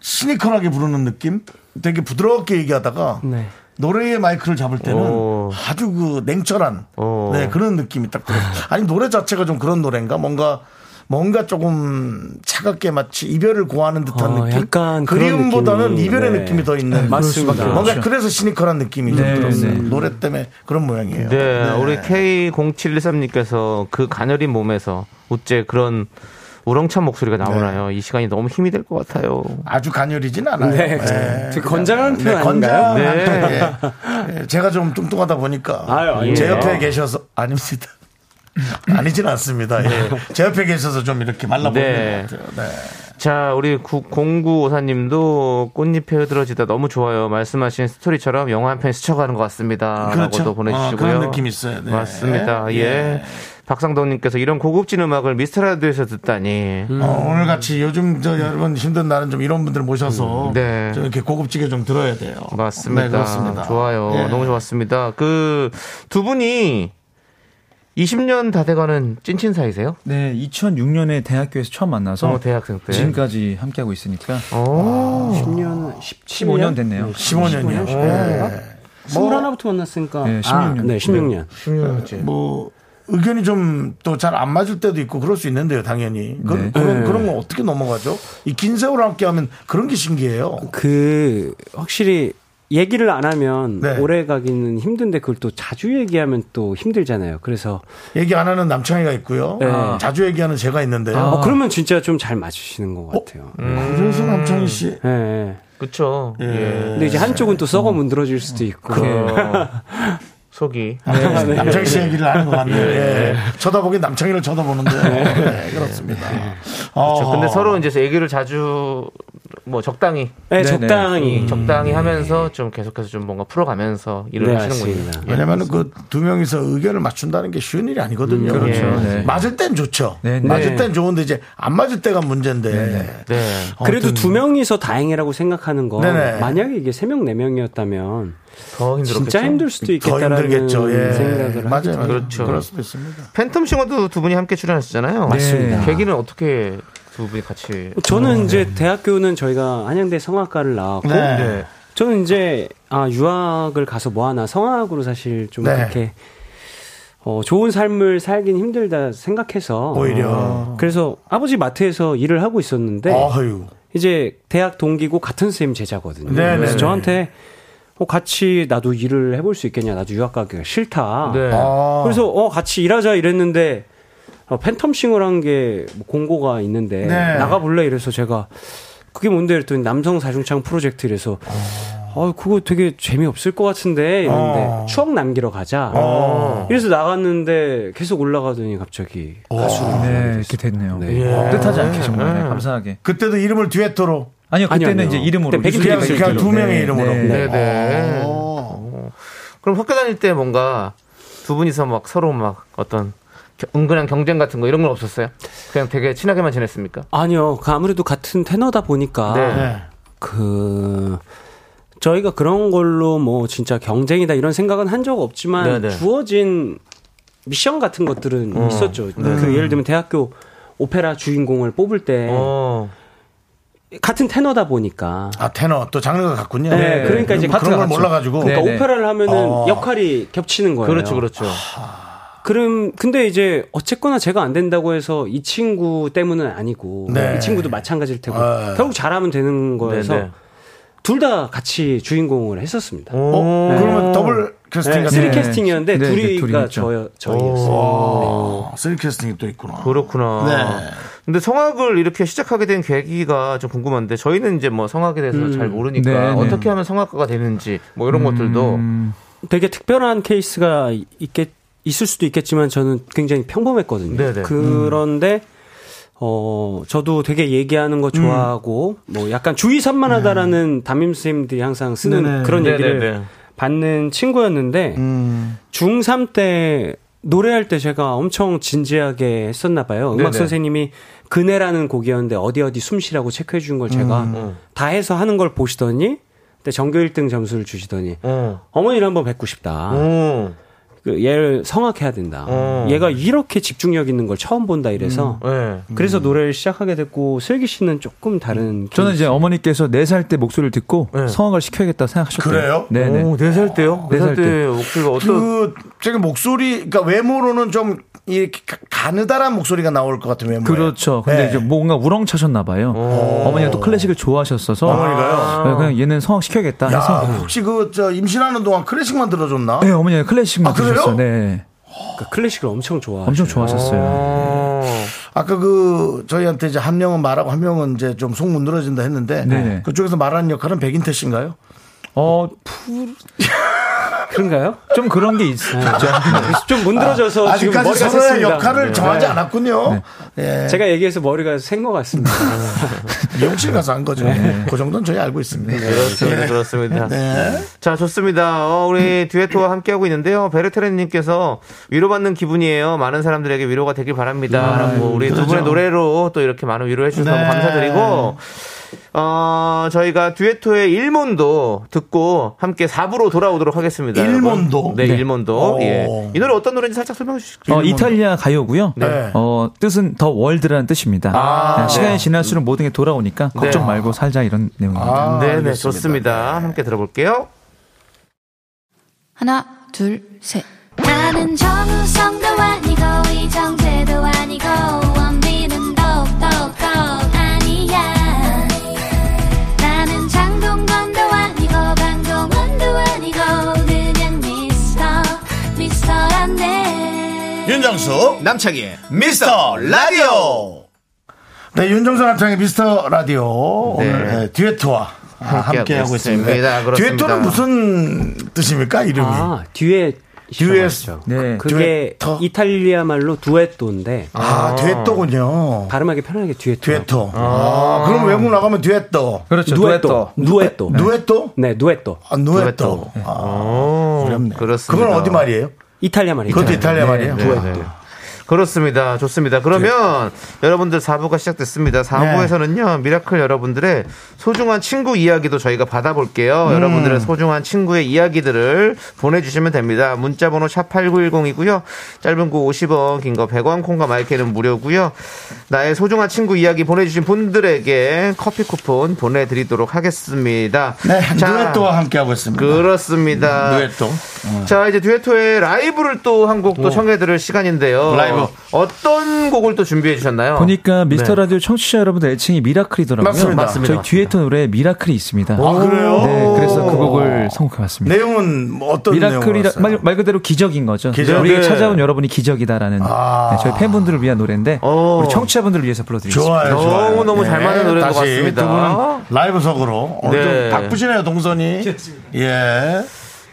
시니컬하게 부르는 느낌? 되게 부드럽게 얘기하다가 네. 노래의 마이크를 잡을 때는 오. 아주 그 냉철한 오. 네, 그런 느낌이 딱 들어요. 아니 노래 자체가 좀 그런 노래인가? 뭔가 뭔가 조금 차갑게 마치 이별을 고하는 듯한 어, 느낌. 약간 그리움보다는 느낌이, 이별의 네. 느낌이 더 있는. 맞습니다. 뭔가 그렇죠. 그래서 시니컬한 느낌이 좀 네, 들었어요. 네. 노래 때문에 그런 모양이에요. 네, 우리 K0713님께서 그 가녀린 몸에서 어째 그런 우렁찬 목소리가 나오나요? 이 시간이 너무 힘이 될 것 같아요. 아주 가녀리진 않아요. 네, 되게 건장한 표현 아닌가요? 건장한 네. 네. 예. 제가 좀 뚱뚱하다 보니까 아유. 제 옆에 계셔서 아닙니다. 아니진 않습니다. 예. 제 옆에 계셔서 좀 이렇게 말라 보이는 네. 것 같아요. 네. 자, 우리 0954님도 꽃잎에 흐드러지다 너무 좋아요. 말씀하신 스토리처럼 영화 한 편 스쳐가는 것 같습니다. 그렇죠. 라고도 보내주시고요. 어, 그런 느낌 있어요. 네. 맞습니다. 예. 예. 박상동님께서 이런 고급진 음악을 미스터라디오에서 듣다니. 어, 오늘 같이 요즘 저 여러분 힘든 날은 좀 이런 분들 모셔서 음, 네. 좀 이렇게 고급지게 좀 들어야 돼요. 맞습니다. 네. 좋아요. 예. 너무 좋았습니다. 그 두 분이 20년 다 돼가는 찐친 사이세요? 네, 2006년에 대학교에서 처음 만나서 어, 대학생 때. 지금까지 함께하고 있으니까 오. 10년, 15년 됐네요. 15년이요. 예. 스물 하나부터 만났으니까. 네, 16년. 아, 네, 16년. 16년째. 뭐 의견이 좀 또 잘 안 맞을 때도 있고 그럴 수 있는데요, 당연히. 그, 네. 런 그런 건 어떻게 넘어가죠? 이 긴 세월 함께 하면 그런 게 신기해요. 그 확실히 얘기를 안 하면 네. 오래 가기는 힘든데 그걸 또 자주 얘기하면 또 힘들잖아요. 그래서 얘기 안 하는 남창희가 있고요. 네. 자주 얘기하는 제가 있는데요. 어, 그러면 진짜 좀 잘 맞으시는 것 같아요. 그래서 남창희 씨. 예, 예. 그쵸. 예. 근데 이제 한쪽은 또 썩어 문드러질 수도 있고. 어, 속이. 남창희 씨 얘기를 하는 것 같네요. 예. 쳐다보긴 남창희를 쳐다보는데. 네, 그렇습니다. 어, 그렇죠. 근데 서로 이제 얘기를 자주 뭐 적당히 네. 적당히. 적당히 하면서 좀 계속해서 좀 뭔가 풀어가면서 일을 네, 하시는군요. 맞습니다. 왜냐면은 그두 명이서 의견을 맞춘다는 게 쉬운 일이 아니거든요. 그렇죠. 예. 네. 맞을 땐 좋죠. 네, 네. 맞을 땐 좋은데 이제 안 맞을 때가 문제인데. 네. 그래도 두 명이서 다행이라고 생각하는 건 네네. 만약에 이게 세 명, 네 명이었다면 더 힘들었겠죠. 진짜 힘들 수도 더 있겠다라는 힘들겠죠. 예. 생각을 맞아요. 맞아요. 그렇죠. 그럴 수도 있습니다. 팬텀 싱어도 두 분이 함께 출연하시잖아요. 맞습니다. 계기는 어떻게 두 분이 같이 저는 이제 대학교는 저희가 한양대 성악과를 나왔고 네. 네. 저는 이제 아 유학을 가서 뭐 하나 성악으로 사실 좀 네. 그렇게 어, 좋은 삶을 살긴 힘들다 생각해서 오히려. 그래서 아버지 마트에서 일을 하고 있었는데 아유. 이제 대학 동기고 같은 선생님 제자거든요. 네네네. 그래서 저한테 어, 같이 나도 일을 해볼 수 있겠냐? 나도 유학 가기가 싫다. 네. 아. 그래서 어 같이 일하자 이랬는데 어, 팬텀싱어라는 게뭐 공고가 있는데 네. 나가볼래 이래서 제가 그게 뭔데 이랬더니 남성 사중창 프로젝트 이래서 어 그거 되게 재미없을 것 같은데 이랬는데 어. 추억 남기러 가자 어. 이래서 나갔는데 계속 올라가더니 갑자기 가수로 네, 이렇게 됐네요. 네. 어, 뜻하지 않게 정말 네, 감사하게. 그때도 이름을 듀엣토로 아니요, 그때는 아니요. 이제 이름으로 그때 백인 그냥, 네, 그냥 두 명의 네, 이름으로. 네. 네네. 어. 그럼 학교 다닐 때 뭔가 두 분이서 막 서로 막 어떤 겨- 은근한 경쟁 같은 거 이런 건 없었어요? 그냥 되게 친하게만 지냈습니까? 아니요 그 아무래도 같은 테너다 보니까 네. 네. 그 저희가 그런 걸로 뭐 진짜 경쟁이다 이런 생각은 한 적 없지만 네네. 주어진 미션 같은 것들은 어. 있었죠. 그 예를 들면 대학교 오페라 주인공을 뽑을 때 어. 같은 테너다 보니까 아 테너 또 장르가 같군요. 네, 그러니까 이제 그런 걸 같죠. 몰라가지고 그러니까 네네. 오페라를 하면은 어. 역할이 겹치는 거예요. 그렇죠, 그렇죠. 그럼 근데 이제 어쨌거나 제가 안 된다고 해서 이 친구 때문은 아니고 네. 이 친구도 마찬가지일 테고 네. 결국 잘하면 되는 거여서 네네. 둘다 같이 주인공을 했었습니다. 어? 그러면 더블 캐스팅 네, 같은 쓰리 네. 캐스팅이었는데 네, 네, 둘이가 둘이 있죠. 저 저희였어요. 어, 쓰리 캐스팅이 또 있구나. 그렇구나. 네. 근데 성악을 이렇게 시작하게 된 계기가 좀 궁금한데 저희는 이제 뭐 성악에 대해서 음. 잘 모르니까 네, 네. 어떻게 하면 성악가가 되는지 뭐 이런 것들도 음, 되게 특별한 케이스가 있겠 있을 수도 있겠지만 저는 굉장히 평범했거든요. 네네. 그런데 어 저도 되게 얘기하는 거 좋아하고 뭐 약간 주의 산만하다라는 담임 선생님들이 항상 쓰는 네네. 그런 얘기를 네네네. 받는 친구였는데 음. 중3 때 노래할 때 제가 엄청 진지하게 했었나 봐요. 음악 네네. 선생님이 그네라는 곡이었는데 어디 어디 숨 쉬라고 체크해 준 걸 제가 음. 다 해서 하는 걸 보시더니 그때 전교 1등 점수를 주시더니 어. 어머니를 한번 뵙고 싶다. 어. 그 얘를 성악해야 된다. 어. 얘가 이렇게 집중력 있는 걸 처음 본다 이래서 네. 그래서 노래를 시작하게 됐고 슬기 씨는 조금 다른 저는 이제 어머니께서 4살 때 목소리를 듣고 네. 성악을 시켜야겠다 생각하셨대요. 그래요? 네네. 오, 4살 때요? 네살 4살 때 목소리가 어떤 그 제가 목소리 그러니까 외모로는 좀 이렇게 가- 가느다란 목소리가 나올 것 같은 외모. 그렇죠. 근데 네. 이제 뭔가 우렁차셨나 봐요. 어머니가 또 클래식을 좋아하셨어서 어머니가요? 네, 그냥 얘는 성악 시켜야겠다 야, 해서 혹시 그 저 임신하는 동안 클래식만 들어줬나? 네, 어머니가 클래식만 아? 들으셨어요. 네. 그러니까 클래식을 엄청 좋아. 엄청 좋아하셨어요. 어. 아까 그 저희한테 이제 한 명은 말하고 한 명은 이제 좀속 문드러진다 했는데 네네. 그쪽에서 말하는 역할은 백인태 씨인가요? 어, 그런가요? 좀 그런 게 있죠. 좀 문드러져서 지금 아직까지 머리가 서로의. 역할을 네. 정하지 않았군요. 예. 제가 얘기해서 머리가 샌것 같습니다. 미용실 가서 한 거죠. 그 정도는 저희 알고 있습니다. 그렇습니다. 그렇습니다. 네. 자, 좋습니다. 어, 우리 듀에토와 함께하고 있는데요. 베르테렌님께서 위로받는 기분이에요. 많은 사람들에게 위로가 되길 바랍니다. 라고 우리 두 분의 노래로 또 이렇게 많은 위로해 주셔서 네. 감사드리고, 어, 저희가 듀에토의 일몬도 듣고 함께 4부로 돌아오도록 하겠습니다. 일몬도? 네, 네. 일몬도. 오. 예. 이 노래 어떤 노래인지 살짝 설명해 주시죠. 어, 이탈리아 가요고요. 네. 어, 뜻은 더 월드라는 뜻입니다. 아, 그냥 시간이 네. 지날수록 모든 게 돌아오니까 걱정 네. 말고 살자 이런 내용입니다. 아, 네, 네, 알겠습니다. 좋습니다. 함께 들어볼게요. 하나, 둘, 셋. 나는 정우성도 아니고 이정재도 아니고 윤정수 남창희 미스터 라디오. 네, 윤정수 남창희 미스터 라디오 네. 오늘 네, 아, 함께, 하고 있습니다. 있습니다. 듀에토는 무슨 뜻입니까 이름이? 아, 뒤에 듀엣. 네. 그게 듀에터? 이탈리아 말로 duetto인데 아, 듀에토군요. 발음하기 편하게 듀에토. 듀에토. 아, 그럼 외국 나가면 듀에토. 그렇죠. 누에토. 누에토. 누에토? 네, 누에토. 아, duetto. 아, 어렵네. 그렇습니다. 그건 어디 말이에요? 이탈리아 말이죠. 그것도 이탈리아 말이에요? 네, 네. 그렇습니다. 좋습니다. 그러면 여러분들 4부가 시작됐습니다. 4부에서는요, 미라클 여러분들의 소중한 친구 이야기도 저희가 받아볼게요. 음. 여러분들의 소중한 친구의 이야기들을 보내주시면 됩니다. 문자번호 샵8910이고요. 짧은 거 50원, 긴 거 100원, 콩과 마이케이는 무료고요. 나의 소중한 친구 이야기 보내주신 분들에게 커피 쿠폰 보내드리도록 하겠습니다. 네, 자, 듀에토와 함께 하고 있습니다. 그렇습니다. 듀에토. 자, 이제 듀에토의 라이브를 또 한곡또 청해 들을 시간인데요. 라이브. 어, 어떤 곡을 또 준비해 주셨나요? 보니까 미스터 네. 라디오 청취자 여러분들 애칭이 미라클이더라고요. 맞습니다. 맞습니다. 저희 듀에토 노래 미라클이 있습니다. 아, 그래요? 네, 그래서 그 곡을 선곡해 봤습니다. 내용은 뭐 어떤 미라클이라 내용이었어요? 말, 말 그대로 기적인 거죠. 기적. 우리에게 네. 찾아온 여러분이 기적이다라는 아. 네, 저희 팬분들을 위한 노래인데 어. 우리 청취자분들을 위해서 불러드리겠습니다. 좋아요, 좋아요. 너무 너무 잘 맞는 노래인 것 다시 같습니다. 두 분은 라이브석으로 오늘 네. 좀 바쁘시네요, 동선이. 예.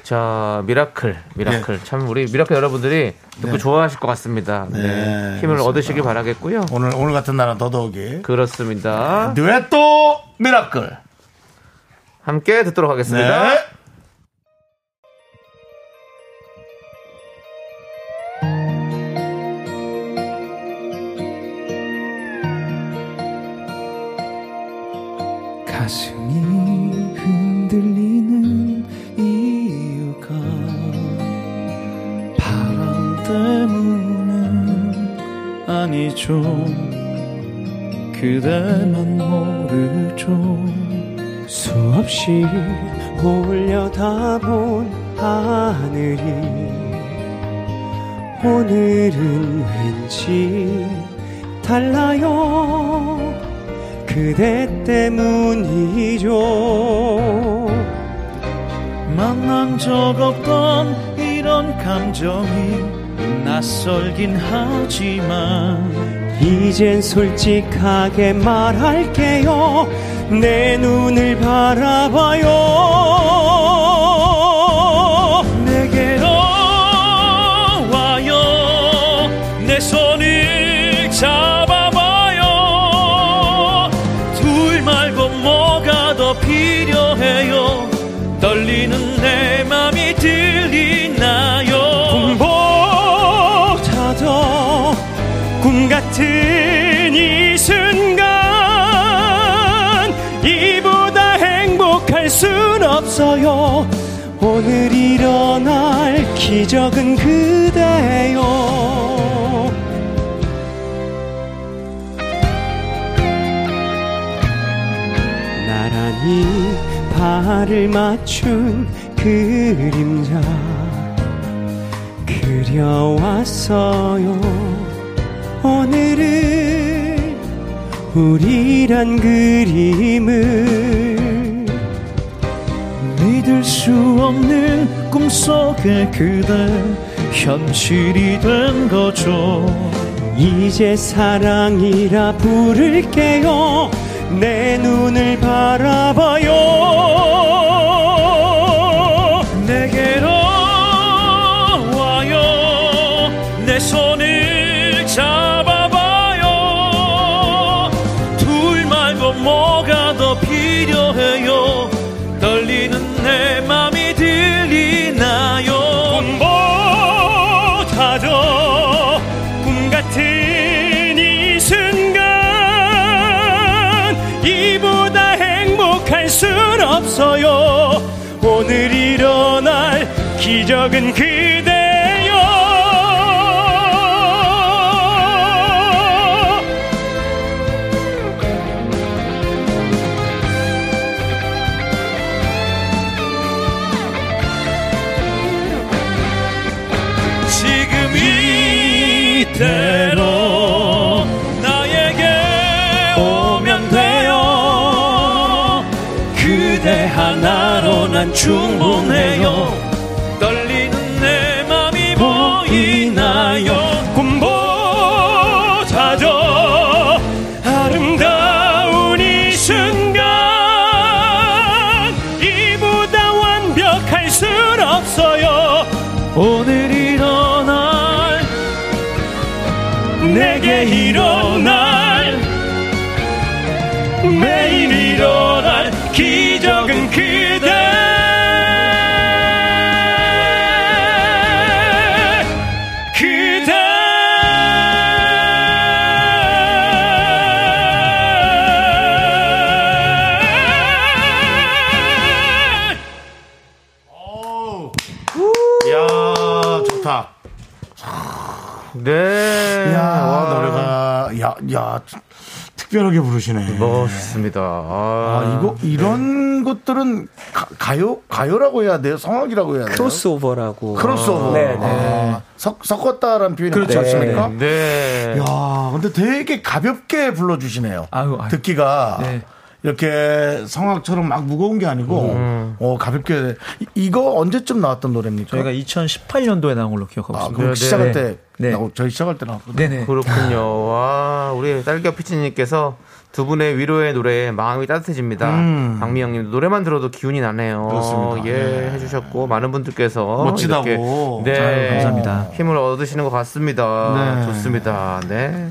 자, 미라클, 미라클. 참 우리 미라클 여러분들이 듣고 좋아하실 것 같습니다. 네. 네, 힘을 얻으시길 바라겠고요. 오늘 오늘 같은 날은 더더욱이 그렇습니다. 듀에토 미라클. 함께 듣도록 하겠습니다. 네. 가슴 아니죠. 그대만 모르죠. 수없이 올려다본 하늘이 오늘은 왠지 달라요. 그대 때문이죠. 만난 적 없던 이런 감정이 낯설긴 하지만 이젠 솔직하게 말할게요. 내 눈을 바라봐요 없어요. 오늘 일어날 기적은 그대요. 나란히 발을 맞춘 그림자 그려왔어요. 오늘은 우리란 그림을 수 없는 꿈속의 그대 현실이 된 거죠. 이제 사랑이라 부를게요. 내 눈을 바라봐요 오늘 일어날 기적은 그 하나 특별하게 부르시네. 멋있습니다. 아, 아, 이거 이런 것들은 가, 요 가요라고 해야 돼요? 성악이라고 해야 돼요? 크로스오버라고. 크로스오버. 네, 네. 아, 섞, 섞었다라는 표현이 그렇죠. 그렇지 않습니까? 네. 야, 근데 되게 가볍게 불러 주시네요. 아유, 아유. 듣기가 네. 이렇게 성악처럼 막 무거운 게 아니고, 음. 어, 가볍게. 이- 이거 언제쯤 나왔던 노래입니까? 저희가 2018년도에 나온 걸로 기억하고 아, 있습니다. 그럼 네, 시작할 네. 때, 네. 나오- 저희 시작할 때 나왔거든요. 네네. 그렇군요. 와, 우리 딸기와 피치님께서 두 분의 위로의 노래에 마음이 따뜻해집니다. 음. 박미영님 노래만 들어도 기운이 나네요. 그렇습니다. 예, 네. 해주셨고 많은 분들께서 멋지다고. 이렇게, 네, 아유, 감사합니다. 힘을 얻으시는 것 같습니다. 네. 좋습니다. 네.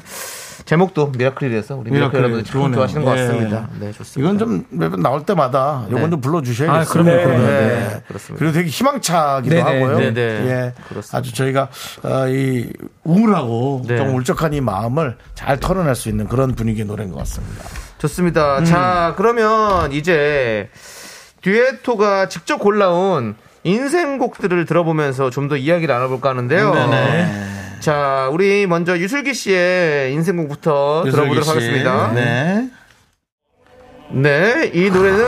제목도 미라클이라서 우리 미라클 미라클, 여러분들 참. 좋아하시는 것 예. 같습니다. 네, 좋습니다. 이건 좀 매번 나올 때마다 요건 네. 좀 불러주셔야겠어요. 아, 그럼요, 그럼요. 네. 그렇습니다. 그리고 되게 희망차기도 네네, 하고요. 네네. 예. 그렇습니다. 아주 저희가 어, 이 우울하고 네. 좀 울적한 이 마음을 잘 털어낼 수 있는 그런 분위기의 노래인 것 같습니다. 좋습니다. 자, 그러면 이제 듀에토가 직접 골라온 인생곡들을 들어보면서 좀 더 이야기를 나눠볼까 하는데요. 자, 우리 먼저 유슬기 씨의 인생곡부터 들어보도록 하겠습니다. 네. 네, 이 노래는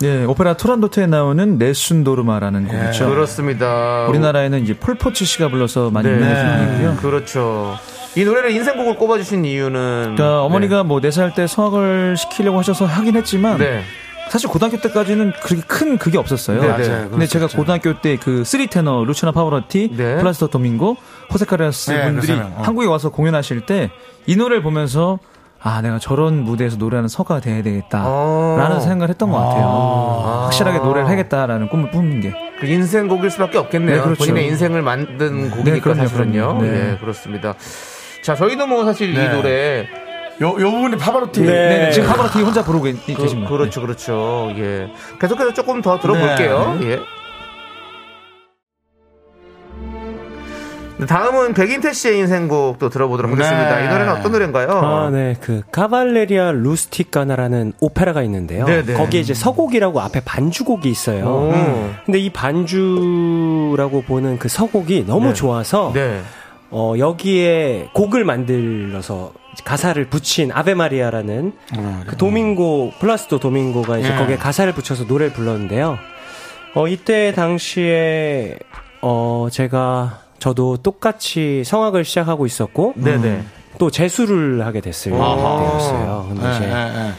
네, 오페라 토란도트에 나오는 네순도르마라는 곡이죠. 그렇습니다. 우리나라에는 이제 폴포츠 씨가 불러서 많이 네. 유명해진 곡이고요. 그렇죠. 이 노래를 인생곡을 꼽아주신 이유는 그러니까 어머니가 뭐 4살 때 성악을 시키려고 하셔서 하긴 했지만 네. 사실 고등학교 때까지는 그렇게 큰 그게 없었어요. 네, 네. 맞아요. 근데 제가 고등학교 때 그 Three 테너 루치아노 파바로티, 네. 플라시도 도밍고, 호세 카레라스 네, 분들이. 어. 한국에 와서 공연하실 때 이 노래를 보면서 아 내가 저런 무대에서 노래하는 성악가가 돼야 되겠다 어. 라는 생각을 했던 것 같아요. 확실하게 노래를 하겠다라는 꿈을 품는 게. 그 인생 곡일 수밖에 없겠네요. 네, 그렇죠. 본인의 인생을 만든 곡이니까 그럼요, 사실은요. 네. 네. 그렇습니다. 자, 저희도 뭐 사실 이 네. 노래 요, 요 부분이 파바로티. 네. 네, 지금 파브로티 혼자 부르고 계- 그, 계십니다. 그렇죠, 그렇죠. 예. 계속해서 조금 더 들어볼게요. 네. 예. 네, 다음은 백인태 씨의 인생곡도 들어보도록 하겠습니다. 네. 이 노래는 어떤 노래인가요? 아, 네. 그 카발레리아 루스티카나라는 오페라가 있는데요. 네, 네. 거기에 이제 서곡이라고 앞에 반주곡이 있어요. 오. 근데 이 반주라고 보는 그 서곡이 너무 네. 좋아서 네. 어, 여기에 곡을 만들어서 가사를 붙인 아베 마리아라는 그 도밍고 플라시도 도밍고가 이제 예. 거기에 가사를 붙여서 노래를 불렀는데요. 어, 이때 당시에 어, 제가 저도 똑같이 성악을 시작하고 있었고 네네. 또 재수를 하게 됐을 때였어요. 근데 네, 이제 네, 네.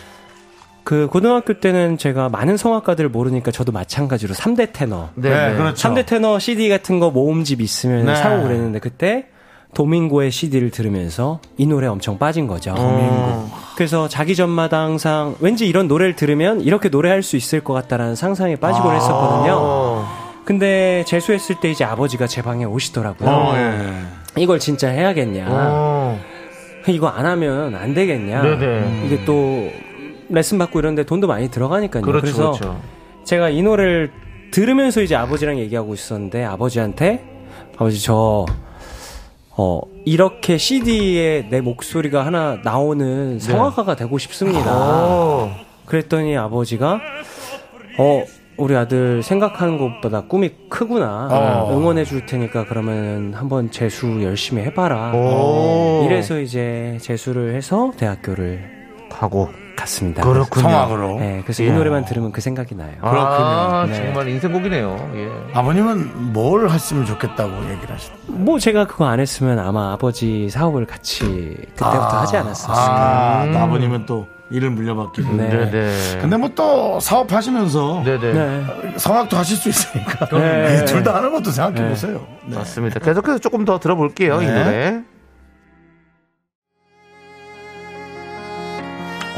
그 고등학교 때는 제가 많은 성악가들을 모르니까 저도 마찬가지로 3대 테너 네. 네, 네. 그렇죠. 3대 테너 CD 같은 거 모음집 있으면 네. 사고 그랬는데 그때 도밍고의 CD를 들으면서 이 노래 엄청 빠진 거죠. 어. 그래서 자기 전마다 항상 왠지 이런 노래를 들으면 이렇게 노래할 수 있을 것 같다라는 상상에 빠지곤 했었거든요. 어. 근데 재수했을 때 이제 아버지가 제 방에 오시더라고요. 어, 예. 이걸 진짜 해야겠냐. 어. 이거 안 하면 안 되겠냐. 네네. 이게 또 레슨 받고 이런데 돈도 많이 들어가니까요. 그렇죠, 래서 그렇죠. 제가 이 노래를 들으면서 이제 아버지랑 얘기하고 있었는데 아버지한테 아버지 저 어, 이렇게 CD에 내 목소리가 하나 나오는 성악가가 되고 싶습니다. 어. 그랬더니 아버지가 어 우리 아들 생각하는 것보다 꿈이 크구나. 어. 응원해 줄 테니까 그러면 한번 재수 열심히 해봐라. 오. 이래서 이제 재수를 해서 대학교를 가고. 갔습니다. 그렇군요. 성악으로. 네, 그래서 예. 이 노래만 들으면 그 생각이 나요. 아, 네. 정말 인생곡이네요. 예. 아버님은 뭘 했으면 좋겠다고 얘기를 하시죠? 뭐 제가 그거 안 했으면 아마 아버지 사업을 같이 그때부터 하지 않았었을까. 아, 또 아버님은 또 일을 물려받기로. 네. 네 네. 근데 뭐 또 사업하시면서 네네. 네. 성악도 하실 수 있으니까 네. 둘다 하는 것도 생각해 보세요. 네. 맞습니다. 계속해서 조금 더 들어볼게요, 이 네. 노래.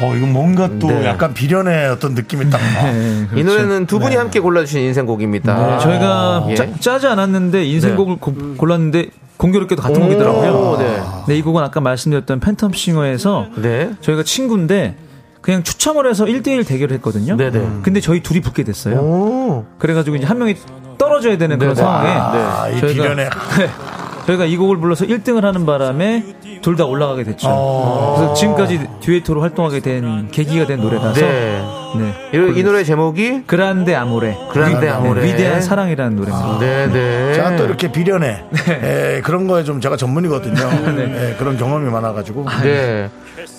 어, 이거 뭔가 또 네. 약간 비련의 어떤 느낌이 딱 나. 네, 이 그렇죠. 노래는 두 분이 함께 골라주신 인생곡입니다. 네, 저희가 예. 짜, 짜지 않았는데 인생곡을 고- 골랐는데 공교롭게도 같은 오, 곡이더라고요. 네. 네, 이 곡은 아까 말씀드렸던 팬텀 싱어에서 네. 저희가 친구인데 그냥 추첨을 해서 1대1 대결을 했거든요. 네네. 근데 저희 둘이 붙게 됐어요. 오. 그래가지고 이제 한 명이 떨어져야 되는 그런. 상황에 아, 이 저희가- 비련의 네. 저희가 이 곡을 불러서 1등을 하는 바람에 둘 다 올라가게 됐죠. 어. 그래서 지금까지 듀에토로 활동하게 된 계기가 된 노래라서 네. 네. 이, 이 노래 제목이 그란데 아모레. 그란데 위- 아모레. 위대한 사랑이라는 노래입니다. 네네. 제가 또 이렇게 비련해 예, 그런 거에 좀 제가 전문이거든요. 예, 그런 경험이 많아가지고. 네.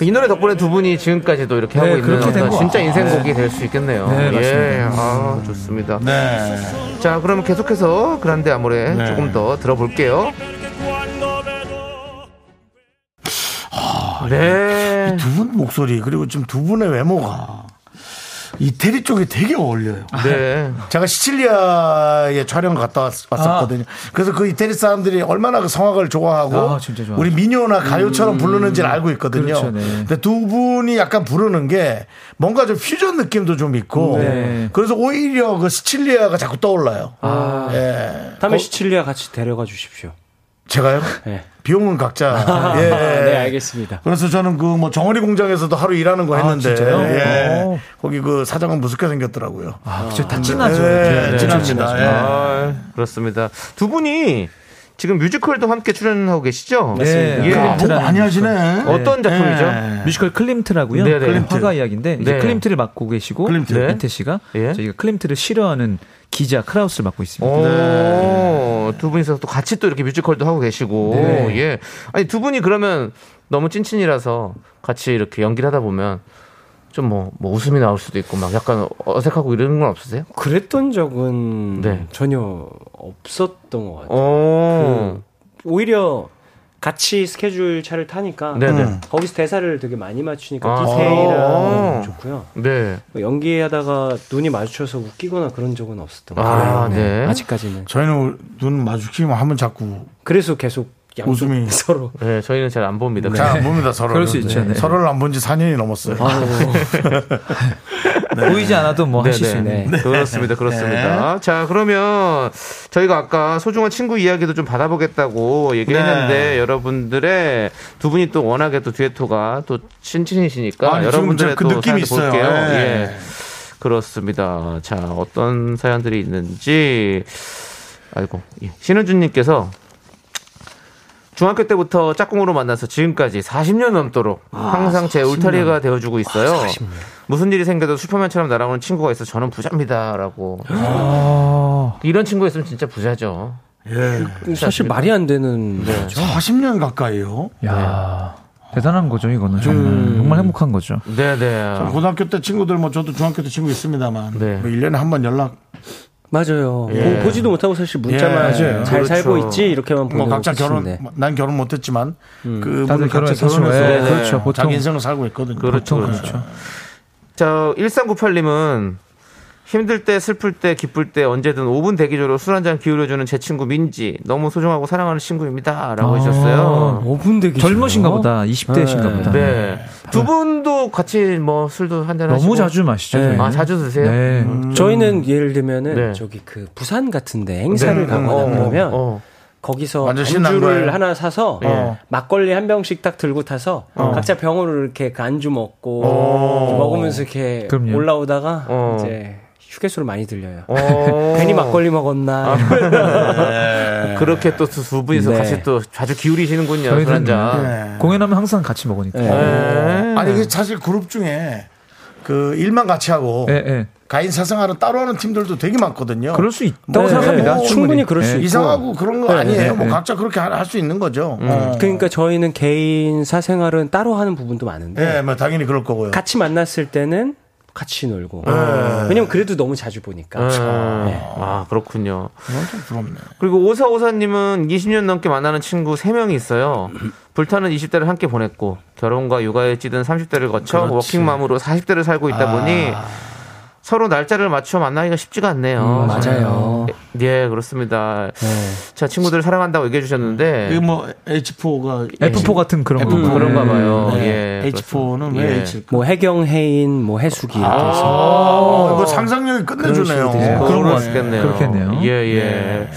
이 노래 덕분에 두 분이 지금까지도 이렇게 네, 하고 있는 어떤 것 진짜. 인생곡이 될 수 있겠네요. 네, 맞습니다. 예, 아, 좋습니다. 네. 자, 그러면 계속해서 그란데 아모레 네. 조금 더 들어볼게요. 네. 두 분 목소리 그리고 지금 두 분의 외모가 이태리 쪽이 되게 어울려요. 네. 제가 시칠리아에 촬영 갔다 왔, 었거든요 그래서 그 이태리 사람들이 얼마나 그 성악을 좋아하고 아. 우리 민요나 가요처럼 부르는지를 알고 있거든요. 그렇죠, 네. 근데 두 분이 약간 부르는 게 뭔가 좀 퓨전 느낌도 좀 있고 네. 그래서 오히려 그 시칠리아가 자꾸 떠올라요. 아, 예. 다음에 어, 시칠리아 같이 데려가 주십시오. 제가요? 네. 비용은 각자. 예. 네, 알겠습니다. 그래서 저는 그 뭐 정어리 공장에서도 하루 일하는 거 했는데 진짜요? 예. 오. 거기 그 사장은 무섭게 생겼더라고요. 아, 그쵸, 다 진하죠. 예, 네, 진합니다. 예. 아, 그렇습니다. 두 분이 지금 뮤지컬도 함께 출연하고 계시죠? 네. 예. 아, 뭐 많이 하시네. 어떤 작품이죠? 예. 뮤지컬 클림트라고요. 네네. 클림트. 화가 이야기인데 이제 네. 클림트를 맡고 계시고 클림트. 네. 이태 씨가 예. 저희가 클림트를 싫어하는 기자 크라우스를 맡고 있습니다. 오, 두 분이서 또 같이 또 이렇게 뮤지컬도 하고 계시고, 네. 예. 아니, 두 분이 그러면 너무 찐친이라서 같이 이렇게 연기를 하다 보면 좀 뭐, 뭐 웃음이 나올 수도 있고 막 약간 어색하고 이런 건 없으세요? 그랬던 적은 네. 전혀 없었던 것 같아요. 오, 오히려 같이 스케줄 차를 타니까 네네. 거기서 대사를 되게 많이 맞추니까 아. 디테일하고 좋고요. 네. 뭐 연기하다가 눈이 마주쳐서 웃기거나 그런 적은 없었던 것 아, 같아요. 네. 아직까지는. 저희는 눈 마주치면 하면 자꾸 그래서 계속 웃음이 서로 네, 저희는 잘 안 봅니다. 잘안 봅니다 서로를. 그럴 수 있죠, 네. 서로를 안 본 지 4년이 넘었어요. 보이지 않아도 뭐 하실 수 네네. 있는. 그렇습니다. 그렇습니다. 자, 그러면 저희가 아까 소중한 친구 이야기도 좀 받아보겠다고 얘기했는데 네. 여러분들의 두 분이 또 워낙에 또 듀에토가 또 친친이시니까 아니, 여러분들의 그 또 느낌이 있어요. 볼게요. 네. 예. 그렇습니다. 자, 어떤 사연들이 있는지 아이고 예. 신은주님께서 중학교 때부터 짝꿍으로 만나서 지금까지 40년 넘도록 항상 제 울타리가 되어주고 있어요. 무슨 일이 생겨도 슈퍼맨처럼 날아오는 친구가 있어 저는 부자입니다라고. 이런 친구 있으면 진짜 부자죠. 예. 사실 말이 안 되는 네. 거죠. 40년 가까이요. 야 대단한 거죠, 이거는 정말 정말 행복한 거죠. 네네. 고등학교 때 친구들 뭐 저도 중학교 때 친구 있습니다만 네. 뭐 1년에 한 번 연락 맞아요. 예. 뭐 보지도 못하고 사실 문자만 예. 잘 그렇죠. 살고 있지 이렇게만 보내고 뭐 각자 결혼 끝인데. 난 결혼 못 했지만 그 다들 같이 결혼해서 결혼해서 네, 네, 그렇죠. 보통 자기 인생을 살고 있거든요. 그렇죠, 보통 그렇죠. 자, 1398님은 힘들 때, 슬플 때, 기쁠 때 언제든 5분 대기조로 술 한 잔 기울여주는 제 친구 민지. 너무 소중하고 사랑하는 친구입니다. 라고 해주셨어요. 5분 되기 젊으신가 보다. 20대신가 네. 보다. 네. 두 분도 같이 뭐 술도 한 잔 하시고. 너무 자주 마시죠. 네. 아, 자주 드세요? 네. 저희는 예를 들면은 네. 저기 그 부산 같은데 행사를 네. 가거나 어, 그러면 어. 거기서 안주를. 하나 사서 어. 막걸리 한 병씩 딱 들고 타서 각자 병으로 이렇게 그 안주 먹고 어. 먹으면서 이렇게 그럼요. 올라오다가 어. 이제 휴게소를 많이 들려요. 어. 괜히 막걸리 먹었나. 그렇게 또 두 분이서 네. 같이 또 자주 기울이시는군요. 저희는 잔. 네. 공연하면 항상 같이 먹으니까. 네. 네. 아니 그 사실 그룹 중에 그 일만 같이 하고 예, 예. 가인 사생활은 따로 하는 팀들도 되게 많거든요. 그럴 수 있다고 네. 생각합니다. 어, 충분히 그럴 수 네. 있고. 이상하고 그런 거 네, 아니에요. 네, 뭐 네. 각자 그렇게 할 수 있는 거죠. 어. 그러니까 저희는 개인 사생활은 따로 하는 부분도 많은데 예, 뭐 당연히 그럴 거고요. 같이 만났을 때는 같이 놀고. 네. 왜냐면 그래도 너무 자주 보니까. 음. 네. 아, 그렇군요. 좀 부럽네. 그리고 오사오사님은 20년 넘게 만나는 친구 3명이 있어요. 불타는 20대를 함께 보냈고 결혼과 육아에 찌든 30대를 거쳐 그렇지. 워킹맘으로 40대를 살고 있다 보니 서로 날짜를 맞춰 만나기가 쉽지가 않네요. 음, 맞아요. 예, 그렇습니다. 네. 자, 친구들 사랑한다고 얘기해 주셨는데 이게 뭐 H4가 F4 같은 그런 거. 음, 그런가 봐요. 네. 예. H4는 그렇습니다. 왜 예. H일까? 뭐 해경 해인 뭐 해수기 이렇게 해서 아, 뭐 상상력이 끝내주네요. 그런 거거 같겠네요. 그렇겠네요. 예, 예.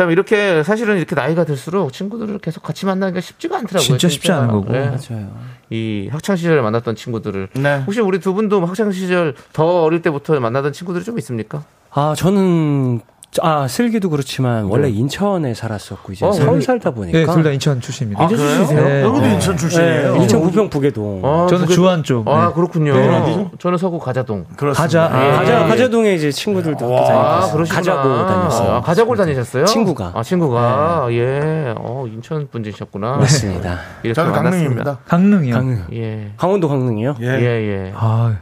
참 이렇게 사실은 이렇게 나이가 들수록 친구들을 계속 같이 만나기가 쉽지가 않더라고요. 진짜 쉽지 않은 거고. 예. 맞아요. 이 학창 시절에 만났던 친구들을 네. 혹시 우리 두 분도 학창 시절 더 어릴 때부터 만나던 친구들이 좀 있습니까? 아 저는 아 슬기도 그렇지만 원래 인천에 살았었고 이제 어, 서울 네. 살다 보니까 네, 둘 다 인천 출신입니다. 아, 그래요? 네. 여기도 인천 출신이에요. 네, 인천 부평 부계동 아, 저는 그게- 주안 쪽. 아 네. 그렇군요. 네. 저는 서구 가자동. 그렇습니다. 가자. 아, 가자 예. 가자동에 이제 친구들도 학교 아, 다니고 그러시구나. 가자고 다녔어요. 아, 가자고를 다니셨어요? 친구가. 아, 친구가. 예. 어, 인천 분이셨구나. 맞습니다. 이렇게 저는. 강릉입니다. 강릉이요. 강릉 예. 강원도 강릉이요? 예. 예, 예. 아,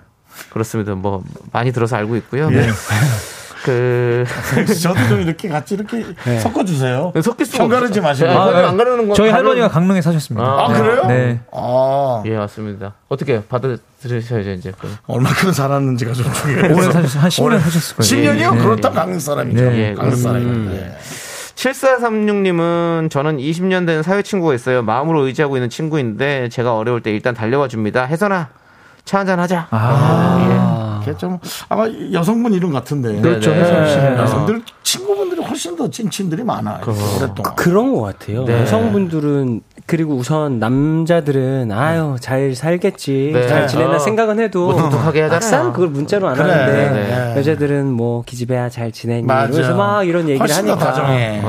그렇습니다. 뭐, 많이 들어서 알고 있고요. 예. 그, 저도 좀 이렇게 같이 이렇게 섞어 주세요. 섞일 수가 편가르지 없어요. 마시고. 예, 아, 안 가르는 건. 저희 가르는- 할머니가 강릉에 사셨습니다. 아, 그래요? 네. 아, 예, 맞습니다. 어떻게 받아들으셔야죠, 이제. 그. 얼마큼 살았는지가 좀 중요해요. 오래 사셨어요. 한 10년 사셨을 거예요. 10년이요? 네. 그렇다면 강릉 사람이죠. 네. 강릉 사람이요. 음. 예. 7436님은 저는 20년 된 사회 친구가 있어요. 마음으로 의지하고 있는 친구인데 제가 어려울 때 일단 달려와 줍니다. 혜선아, 차 한잔 하자. 아, 그게 좀 아마 여성분 이름 같은데. 그렇죠. 네. 혜선 씨는. 여성들 훨씬 더 찐친들이 많아요. 오랫동안. 그 런 것 같아요. 네. 여성분들은 그리고 우선 남자들은 아유 잘 살겠지 네. 잘 지내나 어. 생각은 해도 무뚝뚝하게 하잖아요. 막상 그걸 문자로 안 그래. 하는데 네. 여자들은 뭐 기집애야 잘 지내니 맞아. 이러면서 막 이런 얘기를 하니까. 네.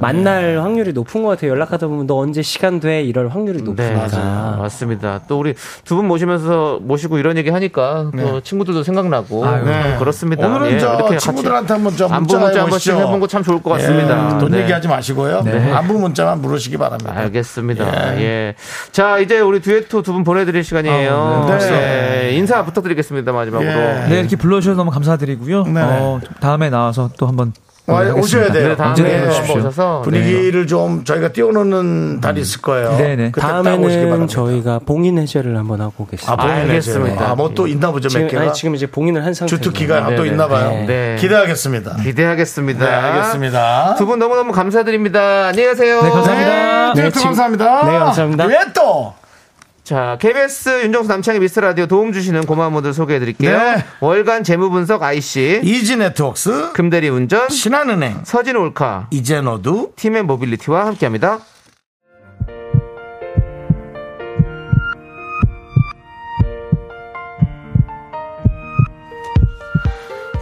만날 확률이 높은 것 같아요. 연락하다 보면 너 언제 시간 돼 이럴 확률이 네, 높으니까. 맞습니다. 또 우리 두 분 모시면서 모시고 이런 얘기 하니까 또 친구들도 생각나고 아유. 참 그렇습니다. 오늘은 예, 저 이렇게 친구들한테 한번 저 문자 문자 한 번씩 해보시죠. 해본 거참 좋을 것 같습니다. 예, 돈 네. 얘기하지 마시고요. 안부 문자만 물으시기 바랍니다. 알겠습니다. 예. 자, 이제 우리 듀에토 두 분 보내드릴 시간이에요. 아, 네. 예, 인사 부탁드리겠습니다, 마지막으로. 예. 네, 이렇게 불러주셔서 너무 감사드리고요. 네. 어, 다음에 나와서 또 한번 와, 오셔야 돼요. 네, 다음에 한번 오십시오. 오셔서 분위기를 좀 저희가 띄워놓는 달이 있을 거예요. 네네. 다음에는. 저희가 봉인 해제를 한번 하고 오겠습니다. 아, 봉인 알겠습니다. 아, 뭐또 있나 보죠, 몇 지금, 개가. 아니, 지금 이제 봉인을 한 상태로 주특기가 네, 또 네. 있나 봐요. 네. 기대하겠습니다. 기대하겠습니다. 네, 알겠습니다. 두 분 너무너무 감사드립니다. 안녕히 가세요. 네, 감사합니다. 네, 네, 또 지금- 감사합니다. 네, 감사합니다. 왜 또? 자, KBS 윤정수 남창희 미스터 라디오 도움 주시는 고마운 분들 소개해 드릴게요. 네. 월간 재무 분석 IC, 이지 네트웍스, 금대리 운전, 신한은행, 서진 올카, 이제너두, 팀의 모빌리티와 함께 합니다.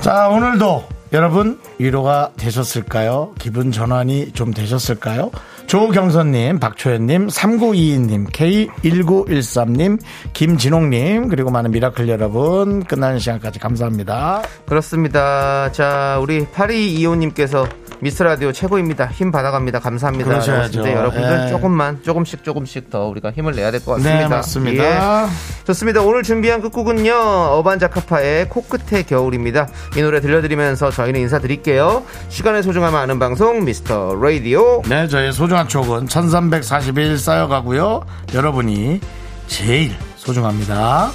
자, 오늘도 여러분 위로가 되셨을까요? 기분 전환이 좀 되셨을까요? 조경선님, 박초연님, 3922님, K1913님, 김진홍님, 그리고 많은 미라클 여러분, 끝나는 시간까지 감사합니다. 그렇습니다. 자, 우리 8225님께서 미스터 라디오 최고입니다. 힘 받아갑니다. 감사합니다. 그러셔야죠. 하셨는데 여러분들 예. 조금만 조금씩 조금씩 더 우리가 힘을 내야 될 것 같습니다. 네, 맞습니다. 예. 좋습니다. 오늘 준비한 끝곡은요. 어반자카파의 코끝의 겨울입니다. 이 노래 들려드리면서 저희는 인사드릴게요. 시간의 소중함을 아는 방송 미스터 라디오. 네, 저의 소중한 촉은 1341 쌓여가고요. 여러분이 제일 소중합니다.